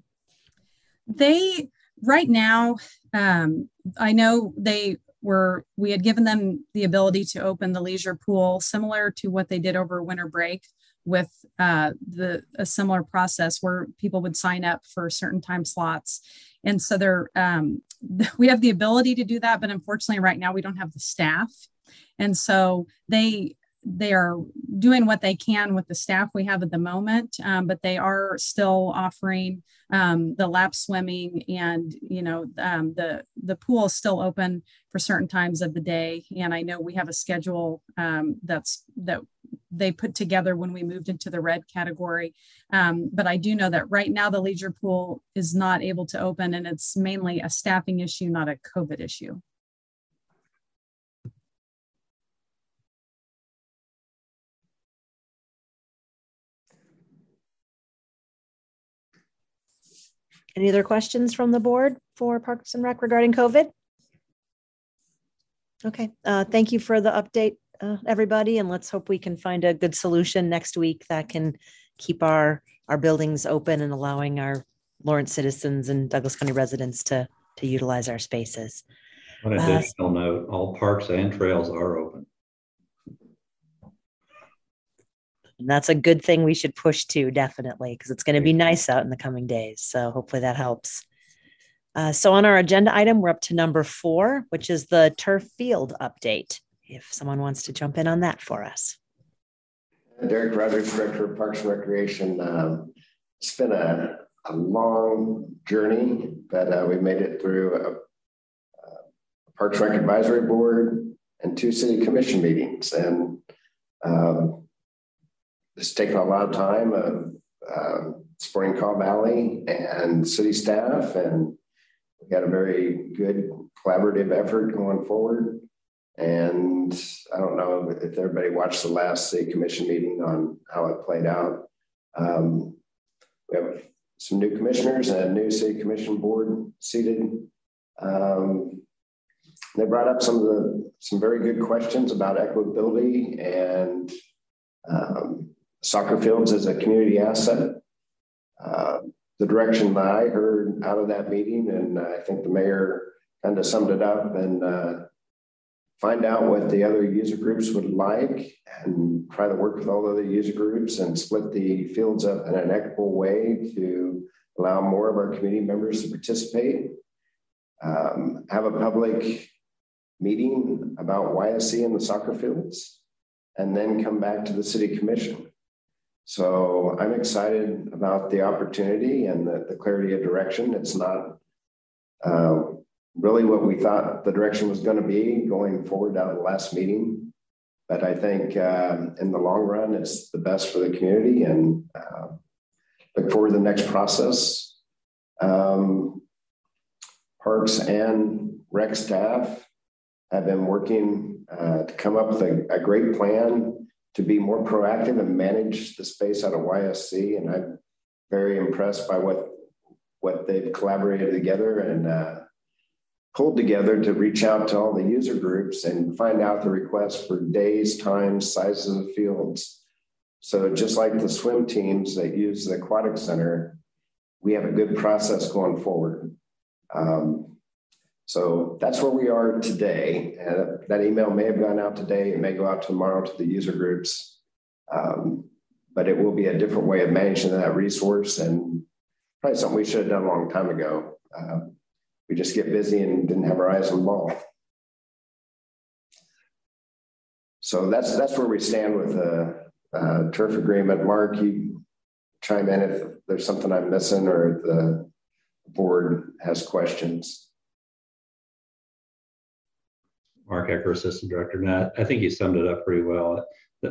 They, right now, um, I know they were, we had given them the ability to open the leisure pool similar to what they did over winter break with uh, the a similar process where people would sign up for certain time slots. And so they're um, <laughs> we have the ability to do that but unfortunately right now we don't have the staff. And so they they are doing what they can with the staff we have at the moment, um, but they are still offering um, the lap swimming and you know um, the the pool is still open for certain times of the day. And I know we have a schedule um, that's that they put together when we moved into the red category. Um, but I do know that right now the leisure pool is not able to open, and it's mainly a staffing issue, not a COVID issue. Any other questions from the board for Parks and Rec regarding COVID? Okay, uh, thank you for the update, uh, everybody, and let's hope we can find a good solution next week that can keep our our buildings open and allowing our Lawrence citizens and Douglas County residents to to utilize our spaces. One Uh, additional note, all parks and trails are open. And that's a good thing we should push to definitely because it's going to be nice out in the coming days. So hopefully that helps. Uh, so on our agenda item, we're up to number four, which is the turf field update. If someone wants to jump in on that for us. Derek Rogers, Director of Parks and Recreation. Um, it's been a, a long journey, but uh, we made it through a, a Parks Rec Advisory Board and two city commission meetings. And um, it's taken a lot of time of uh, supporting Kaw Valley and city staff, and we got a very good collaborative effort going forward. And I don't know if everybody watched the last city commission meeting on how it played out. Um, we have some new commissioners and a new city commission board seated. Um, they brought up some of the some very good questions about equitability and um, soccer fields as a community asset. Uh, the direction that I heard out of that meeting, and I think the mayor kind of summed it up, and uh, find out what the other user groups would like and try to work with all the other user groups and split the fields up in an equitable way to allow more of our community members to participate. Um, have a public meeting about YSC and the soccer fields, and then come back to the city commission. So I'm excited about the opportunity and the, the clarity of direction. It's not uh, really what we thought the direction was going to be going forward out of the last meeting. But I think um, in the long run, it's the best for the community and uh, look forward to the next process. Um, parks and rec staff have been working uh, to come up with a, a great plan to be more proactive and manage the space out of YSC. And I'm very impressed by what what they've collaborated together and uh, pulled together to reach out to all the user groups and find out the requests for days, times, sizes of fields. So just like the swim teams that use the aquatic center, we have a good process going forward. Um, so that's where we are today. And that email may have gone out today. It may go out tomorrow to the user groups. Um, but it will be a different way of managing that resource and probably something we should have done a long time ago. Uh, we just get busy and didn't have our eyes on the ball. So that's that's where we stand with the uh, turf agreement. Mark, you chime in if there's something I'm missing or the board has questions. Mark Hecker, Assistant Director. Now, I think he summed it up pretty well.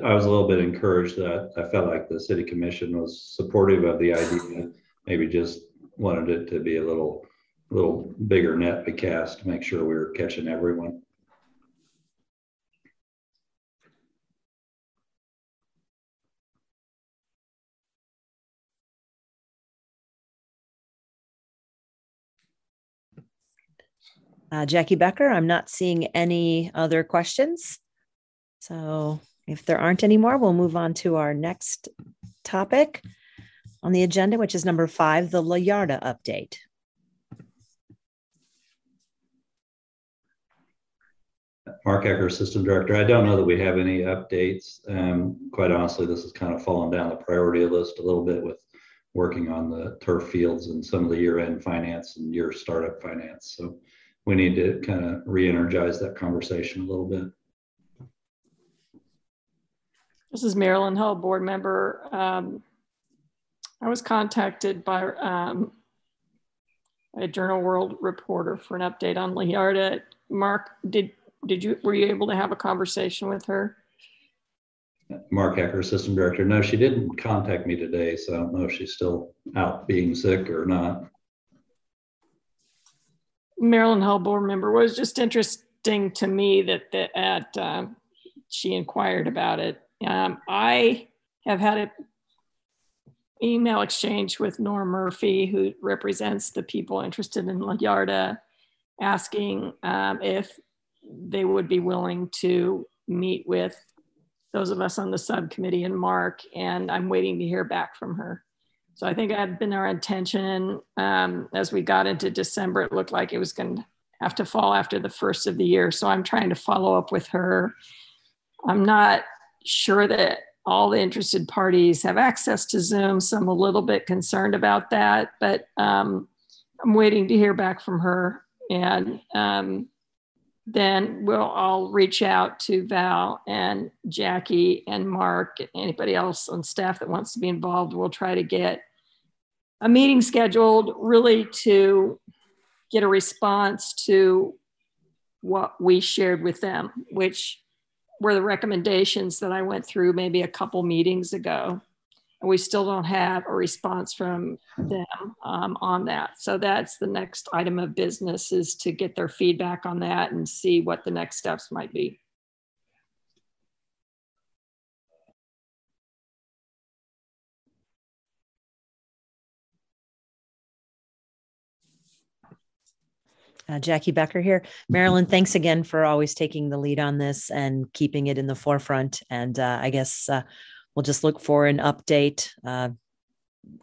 I was a little bit encouraged that I felt like the City Commission was supportive of the idea, maybe just wanted it to be a little, little bigger net to cast to make sure we were catching everyone. Uh, Jackie Becker, I'm not seeing any other questions. So if there aren't any more, we'll move on to our next topic on the agenda, which is number five, the La Yarda update. Mark Hecker, System Director. I don't know that we have any updates. Um, quite honestly, this has kind of fallen down the priority list a little bit with working on the turf fields and some of the year-end finance and year startup finance. So we need to kind of re-energize that conversation a little bit. This is Marilyn Hull, board member. Um, I was contacted by um, a Journal World reporter for an update on La Yarda. Mark, did did you were you able to have a conversation with her? Mark Hecker, assistant director. No, she didn't contact me today, so I don't know if she's still out being sick or not. Marilyn Hull, board member, was just interesting to me that at uh, she inquired about it. Um, I have had an email exchange with Norm Murphy, who represents the people interested in Yarda, asking um, if they would be willing to meet with those of us on the subcommittee and Mark, and I'm waiting to hear back from her. So I think it had been our intention um, as we got into December, it looked like it was going to have to fall after the first of the year. So I'm trying to follow up with her. I'm not sure that all the interested parties have access to Zoom, so I'm a little bit concerned about that, but um, I'm waiting to hear back from her. And um, then we'll all reach out to Val and Jackie and Mark, anybody else on staff that wants to be involved. We'll try to get a meeting scheduled really to get a response to what we shared with them, which were the recommendations that I went through maybe a couple meetings ago and we still don't have a response from them um, on that. So that's the next item of business is to get their feedback on that and see what the next steps might be. Uh, Jackie Becker here. Marilyn, thanks again for always taking the lead on this and keeping it in the forefront. And uh, I guess uh, we'll just look for an update uh,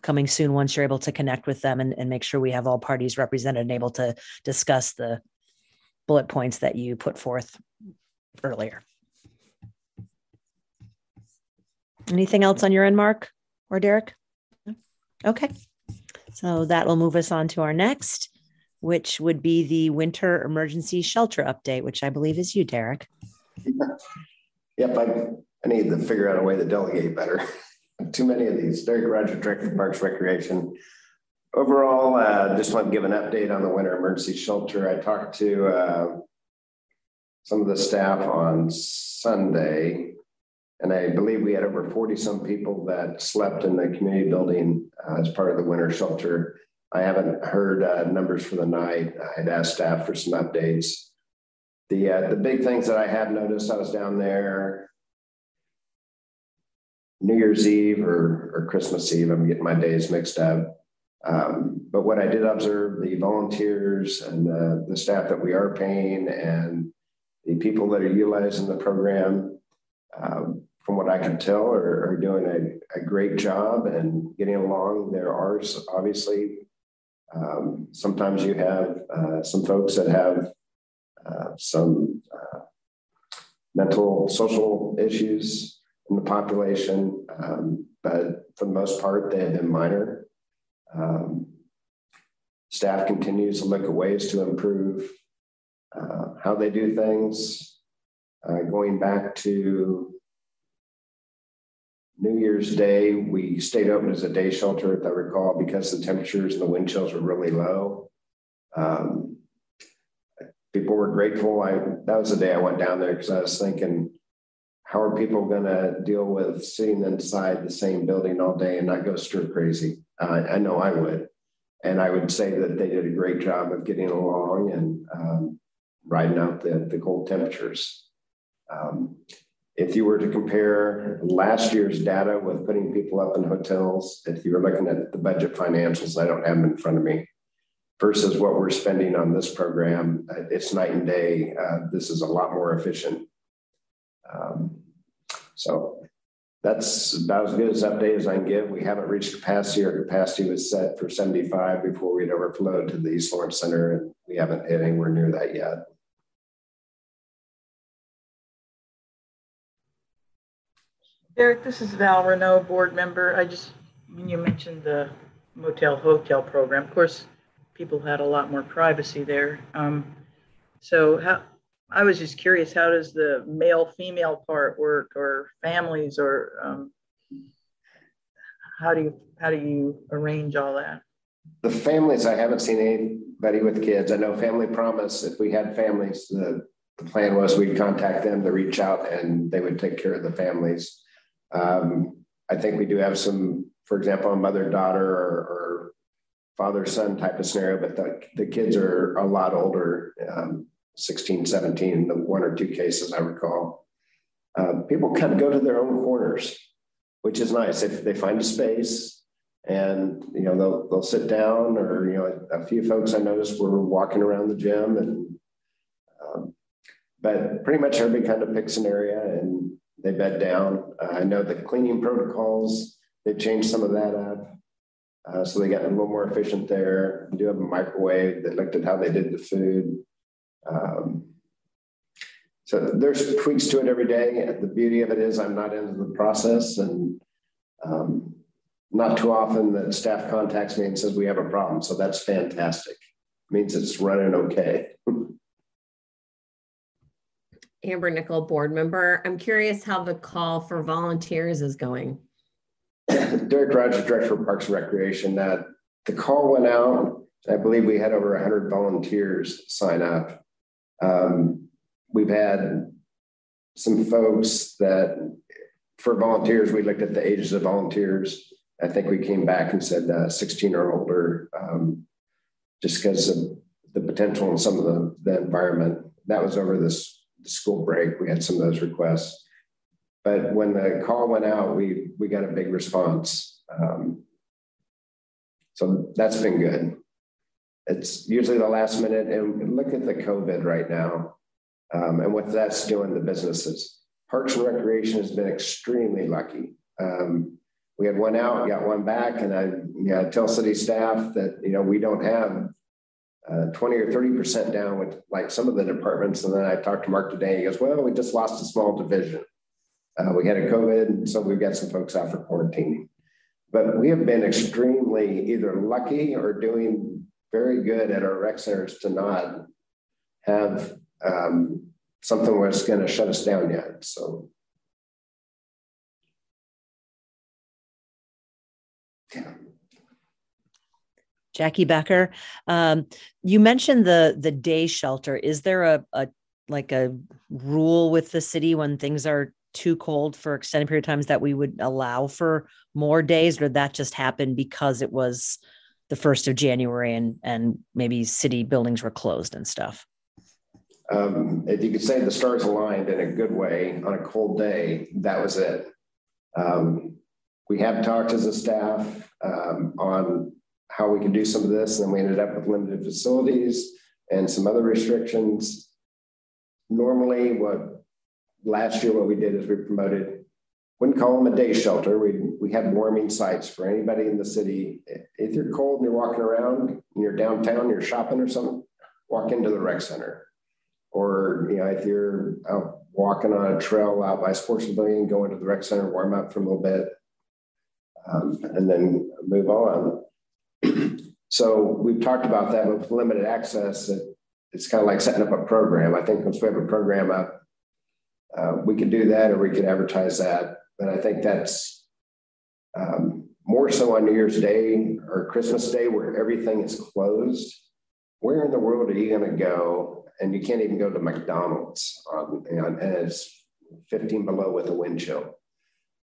coming soon once you're able to connect with them and, and make sure we have all parties represented and able to discuss the bullet points that you put forth earlier. Anything else on your end, Mark or Derek? Okay. So that will move us on to our next, which would be the winter emergency shelter update, which I believe is you, Derek. <laughs> Yep, I I need to figure out a way to delegate better. <laughs> Too many of these. Derek Roger, Director of Parks Recreation. Overall, uh, just want to give an update on the winter emergency shelter. I talked to uh, some of the staff on Sunday, and I believe we had over 40 some people that slept in the community building uh, as part of the winter shelter. I haven't heard uh, numbers for the night. I had asked staff for some updates. The, uh, the big things that I have noticed, I was down there New Year's Eve or, or Christmas Eve. I'm getting my days mixed up. Um, but what I did observe, the volunteers and the, the staff that we are paying and the people that are utilizing the program, um, from what I can tell, are, are doing a, a, great job and getting along. There are obviously um, sometimes you have uh, some folks that have uh, some uh, mental, social issues in the population, um, but for the most part, they have been minor. Um, staff continues to look at ways to improve uh, how they do things. Uh, going back to New Year's Day, we stayed open as a day shelter, if I recall, because the temperatures and the wind chills were really low. Um, people were grateful. I that was the day I went down there because I was thinking, how are people going to deal with sitting inside the same building all day and not go stir crazy? Uh, I know I would, and I would say that they did a great job of getting along and um, riding out the, the cold temperatures. Um, if you were to compare last year's data with putting people up in hotels, if you were looking at the budget financials, I don't have them in front of me, versus what we're spending on this program, uh, it's night and day. Uh, this is a lot more efficient. Um, so that's about as good as update as I can give. We haven't reached capacity. Our capacity was set for 75 before we'd overflowed to the East Lawrence Center, and we haven't hit anywhere near that yet. Derek, this is Val Renault, board member. I just, when you mentioned the motel hotel program, of course, people had a lot more privacy there. Um, so how, I was just curious, how does the male female part work or families or um, how do you how do you arrange all that? The families, I haven't seen anybody with kids. I know Family Promise, if we had families, the, the plan was we'd contact them to reach out and they would take care of the families. Um, I think we do have some, for example, mother daughter or, or father son type of scenario, but the, the kids are a lot older, um, 16, 17, the one or two cases I recall. Uh, people kind of go to their own corners, which is nice. If they find a space and, you know, they'll, they'll sit down or, you know, a, a few folks I noticed were walking around the gym and, um, but pretty much everybody kind of picks an area and they bed down. Uh, I know the cleaning protocols, they've changed some of that up. Uh, so they got a little more efficient there. Do have a microwave that looked at how they did the food. Um, so there's tweaks to it every day. The beauty of it is I'm not into the process and um, not too often that staff contacts me and says we have a problem. So that's fantastic. It means it's running okay. <laughs> Amber Nickel, board member. I'm curious how the call for volunteers is going. <coughs> Derek Rogers, Director of Parks and Recreation. That the call went out. I believe we had over 100 volunteers sign up. Um, we've had some folks that, for volunteers, we looked at the ages of volunteers. I think we came back and said uh, 16 or older, um, just because of the potential in some of the, the environment. That was over this school break, we had some of those requests. But when the call went out, we we got a big response. Um, so that's been good. It's usually the last minute, and look at the COVID right now, um, and what that's doing to businesses. Parks and Recreation has been extremely lucky. Um, we had one out, got one back, and I you know, tell city staff that you know we don't have uh, 20 or 30% down with like some of the departments. And then I talked to Mark today. He goes, Well, we just lost a small division. Uh, we had a COVID, so we've got some folks out for quarantining. But we have been extremely either lucky or doing very good at our rec centers to not have um, something that's going to shut us down yet. So, yeah. Jackie Becker. Um, you mentioned the the day shelter. Is there a, a like a rule with the city when things are too cold for extended period of times that we would allow for more days, or that just happened because it was the first of January and and maybe city buildings were closed and stuff? Um, if you could say the stars aligned in a good way on a cold day, that was it. Um, we have talked as a staff um, on how we could do some of this. And then we ended up with limited facilities and some other restrictions. Normally, what last year what we did is we promoted, wouldn't call them a day shelter. We we had warming sites for anybody in the city. If you're cold and you're walking around and you're downtown, you're shopping or something, walk into the rec center. Or you know, if you're out walking on a trail out by Sports Pavilion, go into the rec center, warm up for a little bit, um, and then move on. So we've talked about that with limited access. It's kind of like setting up a program. I think once we have a program up, uh, we can do that or we can advertise that. But I think that's more so on New Year's Day or Christmas Day where everything is closed. Where in the world are you going to go? And you can't even go to McDonald's on, and it's 15 below with a wind chill.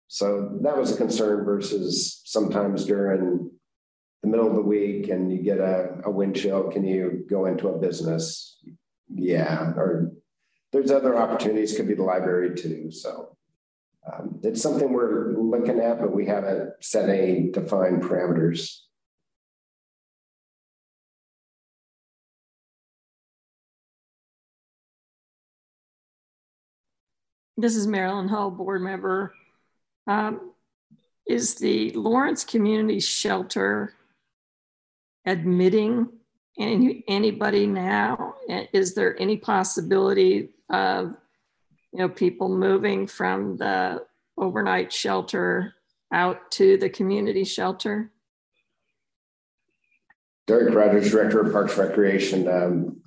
So that was a concern versus sometimes during the middle of the week and you get a, a wind chill, can you go into a business? Yeah, or there's other opportunities, could be the library too. So um, it's something we're looking at, but we haven't set any defined parameters. This is Marilyn Hull, board member. Um, is the Lawrence Community Shelter admitting any, anybody now? Is there any possibility of you know people moving from the overnight shelter out to the community shelter? Derek Rogers, Director of Parks Recreation. Um,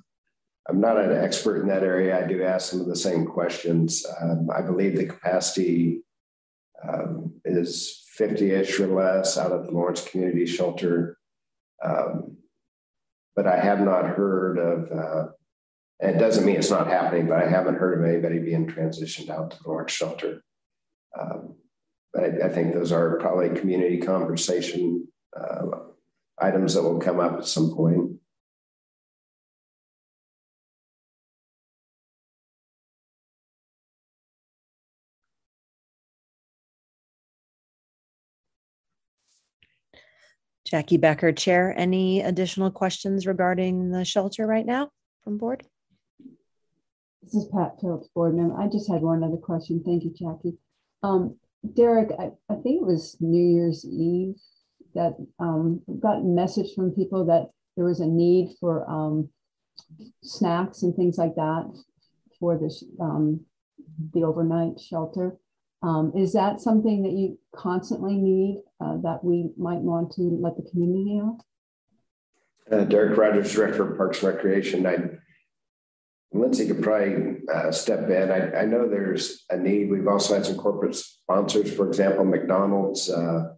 I'm not an expert in that area. I do ask some of the same questions. Um, I believe the capacity um, is 50-ish or less out of the Lawrence Community Shelter. Um, but I have not heard of, uh, it doesn't mean it's not happening, but I haven't heard of anybody being transitioned out to the Lawrence Shelter. Um, but I, I, think those are probably community conversation uh, items that will come up at some point. Jackie Becker, Chair. Any additional questions regarding the shelter right now from board? This is Pat Phillips, board member. I just had one other question. Thank you, Jackie. Um, Derek, I, I, think it was New Year's Eve that um, got a message from people that there was a need for um, snacks and things like that for this um, the overnight shelter. Um, is that something that you constantly need uh, that we might want to let the community know? Uh, Derek Rogers, Director of Parks and Recreation. I, Lindsay could probably uh, step in. I, I, know there's a need. We've also had some corporate sponsors, for example, McDonald's uh,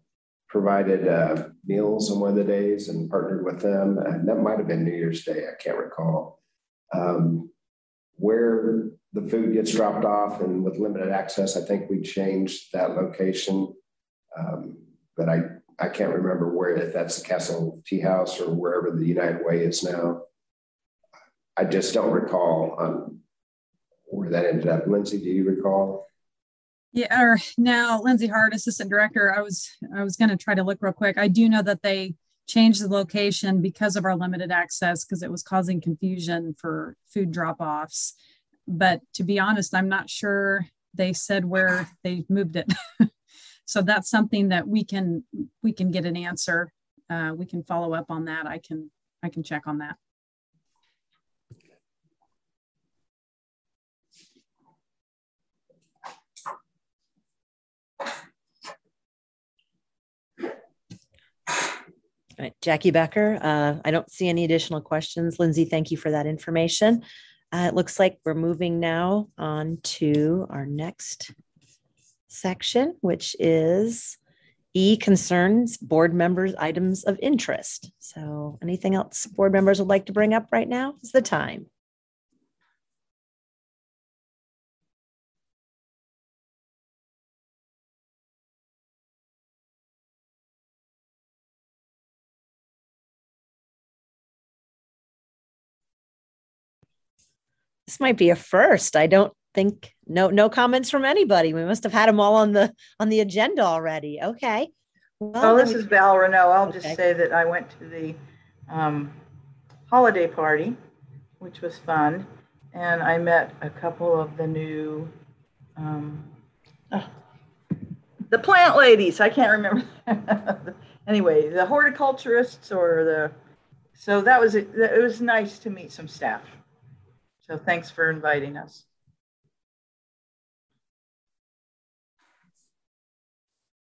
provided uh, meals on one of the days and partnered with them. And that might have been New Year's Day. I can't recall. Um, where the food gets dropped off and with limited access, I think we changed that location. Um, but I, I can't remember where, if that's the Castle Tea House or wherever the United Way is now. I just don't recall where that ended up. Lindsay, do you recall? Yeah, or now Lindsay Hart, Assistant Director. I was I was going to try to look real quick. I do know that they changed the location because of our limited access because it was causing confusion for food drop-offs. But to be honest, I'm not sure they said where they moved it. <laughs> so that's something that we can we can get an answer. Uh, we can follow up on that. I can I can check on that. Right. Jackie Becker, uh, I don't see any additional questions. Lindsay, thank you for that information. Uh, it looks like we're moving now on to our next section, which is E concerns board members items of interest. So anything else board members would like to bring up right now is the time. This might be a first. I don't think no no comments from anybody. We must have had them all on the on the agenda already. Okay. Well, this is Val Renault. I'll okay. just say that I went to the um, holiday party, which was fun, and I met a couple of the new um, oh, the plant ladies. I can't remember. <laughs> anyway, the horticulturists or the so that was it. It was nice to meet some staff. So thanks for inviting us.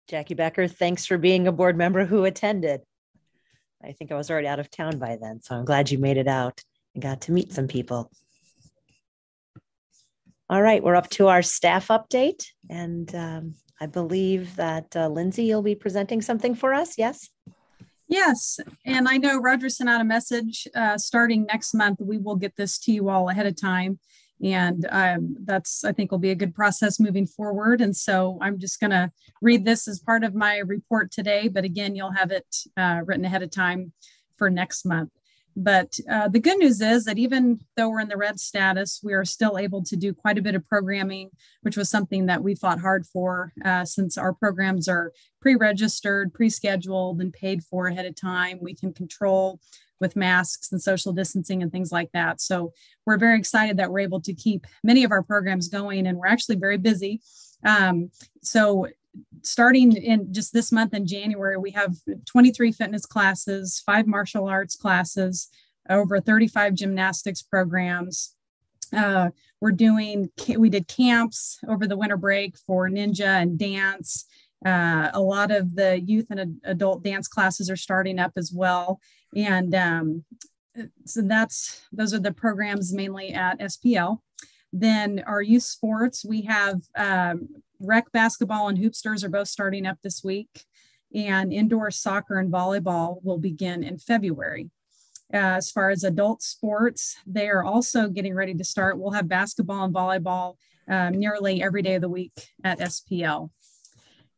Jackie Becker, thanks for being a board member who attended. I think I was already out of town by then, so I'm glad you made it out and got to meet some people. All right, we're up to our staff update, and um, I believe that uh, Lindsay, you'll be presenting something for us. Yes. Yes, and I know Roger sent out a message uh, starting next month. We will get this to you all ahead of time. And um, that's, I think, will be a good process moving forward. And so I'm just going to read this as part of my report today. But again, you'll have it uh, written ahead of time for next month. But uh, the good news is that even though we're in the red status, we are still able to do quite a bit of programming, which was something that we fought hard for uh, since our programs are pre registered, pre scheduled, and paid for ahead of time. We can control with masks and social distancing and things like that. So we're very excited that we're able to keep many of our programs going, and we're actually very busy. Um, so starting in just this month in January, we have 23 fitness classes, five martial arts classes, over 35 gymnastics programs. Uh, we're doing, we did camps over the winter break for ninja and dance. Uh, a lot of the youth and adult dance classes are starting up as well. And um, so that's, those are the programs mainly at SPL. Then our youth sports, we have um, rec basketball and hoopsters are both starting up this week, and indoor soccer and volleyball will begin in February. Uh, as far as adult sports, they are also getting ready to start. We'll have basketball and volleyball um, nearly every day of the week at SPL.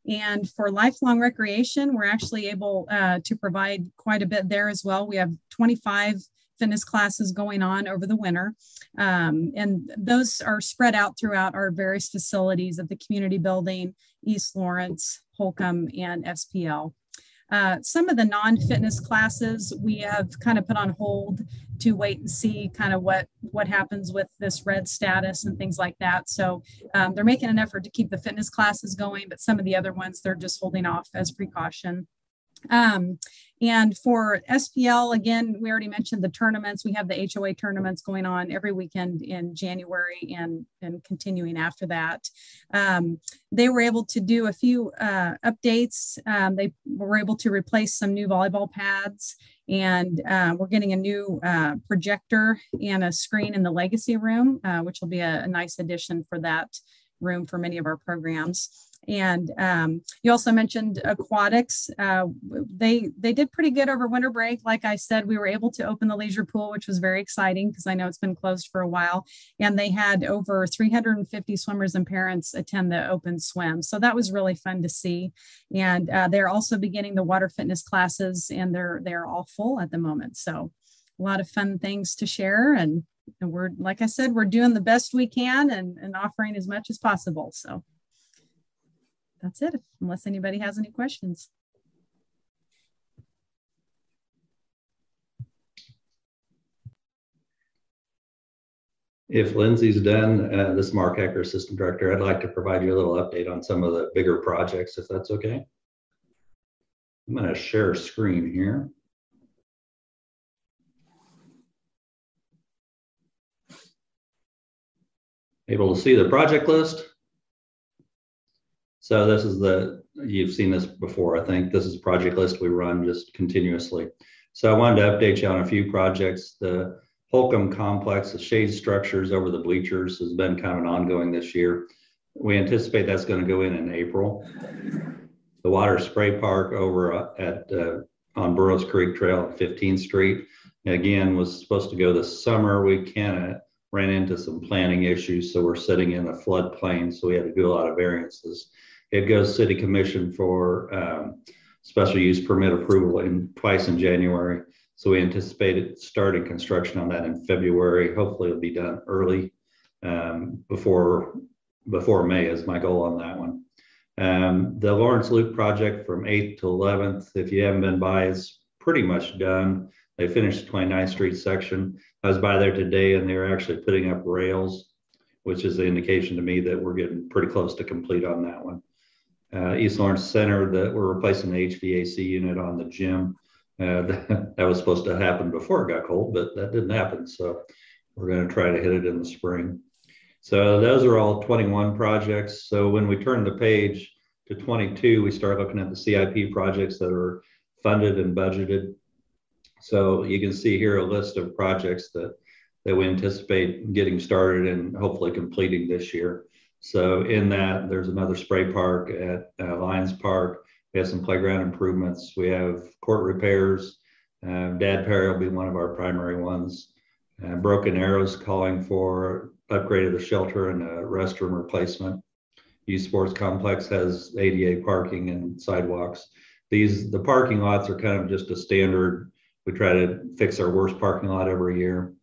And for lifelong recreation, we're actually able uh, to provide quite a bit there as well. We have 25 fitness classes going on over the winter. Um, and those are spread out throughout our various facilities of the community building, East Lawrence, Holcomb, and SPL. Uh, some of the non-fitness classes we have kind of put on hold to wait and see kind of what what happens with this red status and things like that. So um, they're making an effort to keep the fitness classes going, but some of the other ones they're just holding off as precaution. Um, and for SPL, again, we already mentioned the tournaments. We have the HOA tournaments going on every weekend in January and, and continuing after that. Um, they were able to do a few uh, updates. Um, they were able to replace some new volleyball pads and uh, we're getting a new uh, projector and a screen in the legacy room, uh, which will be a, a nice addition for that room for many of our programs. And um, you also mentioned aquatics. Uh, they they did pretty good over winter break. Like I said, we were able to open the leisure pool, which was very exciting because I know it's been closed for a while. And they had over 350 swimmers and parents attend the open swim. So that was really fun to see. And uh, they're also beginning the water fitness classes, and they're they're all full at the moment. So a lot of fun things to share and and we're like i said we're doing the best we can and, and offering as much as possible so that's it, unless anybody has any questions. If Lindsay's done, uh, this is Mark Hecker, Assistant Director, I'd like to provide you a little update on some of the bigger projects, if that's okay. I'm going to share screen here. Able to see the project list? So this is the, you've seen this before, I think. This is a project list we run just continuously. So I wanted to update you on a few projects. The Holcomb complex, the shade structures over the bleachers has been kind of an ongoing this year. We anticipate that's going to go in in April. The water spray park over uh, at uh, on Burroughs Creek Trail at 15th Street, again, was supposed to go this summer. We kind of ran into some planning issues, so we're sitting in a floodplain, so we had to do a lot of variances. It goes city commission for um, special use permit approval in twice in January. So we anticipated starting construction on that in February. Hopefully it'll be done early um, before before May is my goal on that one. Um, the Lawrence Loop project from 8th to 11th, if you haven't been by, is pretty much done. They finished the 29th Street section. I was by there today and they're actually putting up rails, which is the indication to me that we're getting pretty close to complete on that one uh, East Lawrence Center that we're replacing the HVAC unit on the gym. Uh, <laughs> that, that was supposed to happen before it got cold, but that didn't happen. So we're going to try to hit it in the spring. So those are all 21 projects. So when we turn the page to 22, we start looking at the CIP projects that are funded and budgeted. So you can see here a list of projects that, that we anticipate getting started and hopefully completing this year. So in that, there's another spray park at uh, Lions Park. We have some playground improvements. We have court repairs. Uh, Dad Perry will be one of our primary ones. Uh, Broken Arrows calling for upgrade of the shelter and a restroom replacement. Youth Sports Complex has ADA parking and sidewalks. These the parking lots are kind of just a standard. We try to fix our worst parking lot every year.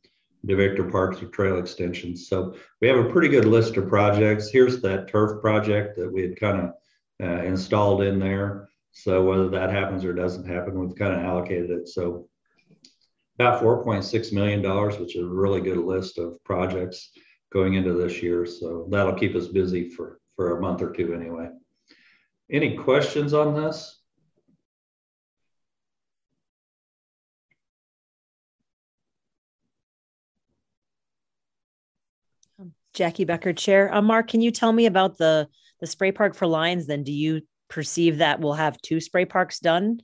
DeVictor Parks or trail extensions. So we have a pretty good list of projects. Here's that turf project that we had kind of uh, installed in there. So whether that happens or doesn't happen, we've kind of allocated it. So about $4.6 million, which is a really good list of projects going into this year. So that'll keep us busy for, for a month or two anyway. Any questions on this? Jackie Becker, Chair. Mark, can you tell me about the the spray park for Lions? Then, do you perceive that we'll have two spray parks done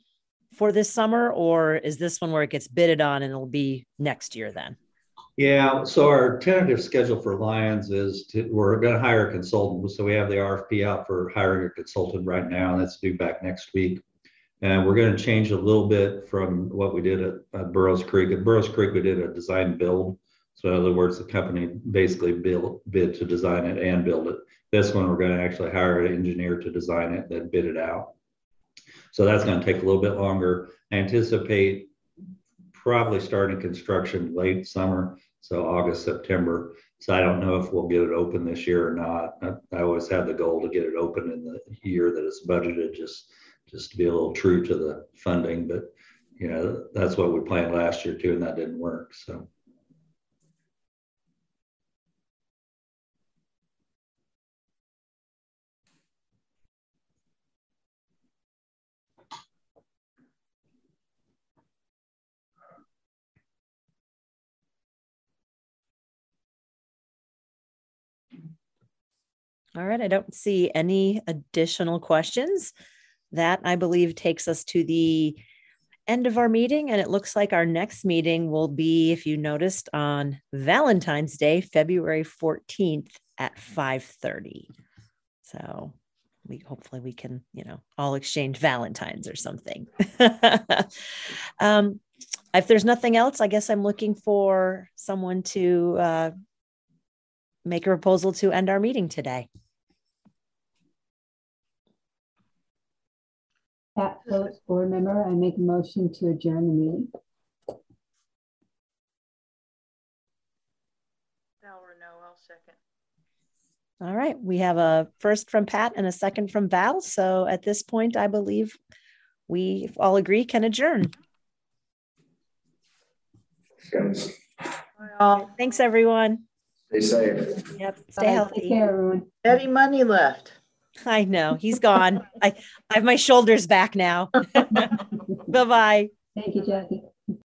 for this summer, or is this one where it gets bidded on and it'll be next year then? Yeah, so our tentative schedule for Lions is to, we're going to hire a consultant. So we have the RFP out for hiring a consultant right now, and that's due back next week. And we're going to change a little bit from what we did at, at Burroughs Creek. At Burroughs Creek, we did a design build so in other words, the company basically build, bid to design it and build it. This one, we're going to actually hire an engineer to design it, then bid it out. So that's going to take a little bit longer. I anticipate probably starting construction late summer, so August, September. So I don't know if we'll get it open this year or not. I, I always had the goal to get it open in the year that it's budgeted, just just to be a little true to the funding. But you know that's what we planned last year too, and that didn't work. So. All right, I don't see any additional questions. That I believe takes us to the end of our meeting. And it looks like our next meeting will be, if you noticed, on Valentine's Day, February 14th at 5:30. So we hopefully we can, you know, all exchange Valentines or something. <laughs> um, if there's nothing else, I guess I'm looking for someone to uh, make a proposal to end our meeting today. Pat Phillips, board member, I make a motion to adjourn the meeting. Val Renault, I'll second. All right, we have a first from Pat and a second from Val. So at this point, I believe we all agree can adjourn. Yes. Well, thanks everyone. Stay safe. Yep, stay healthy. Take care, everyone. Eddie Money left. I know he's gone. I, I have my shoulders back now. <laughs> bye bye. Thank you, Jackie.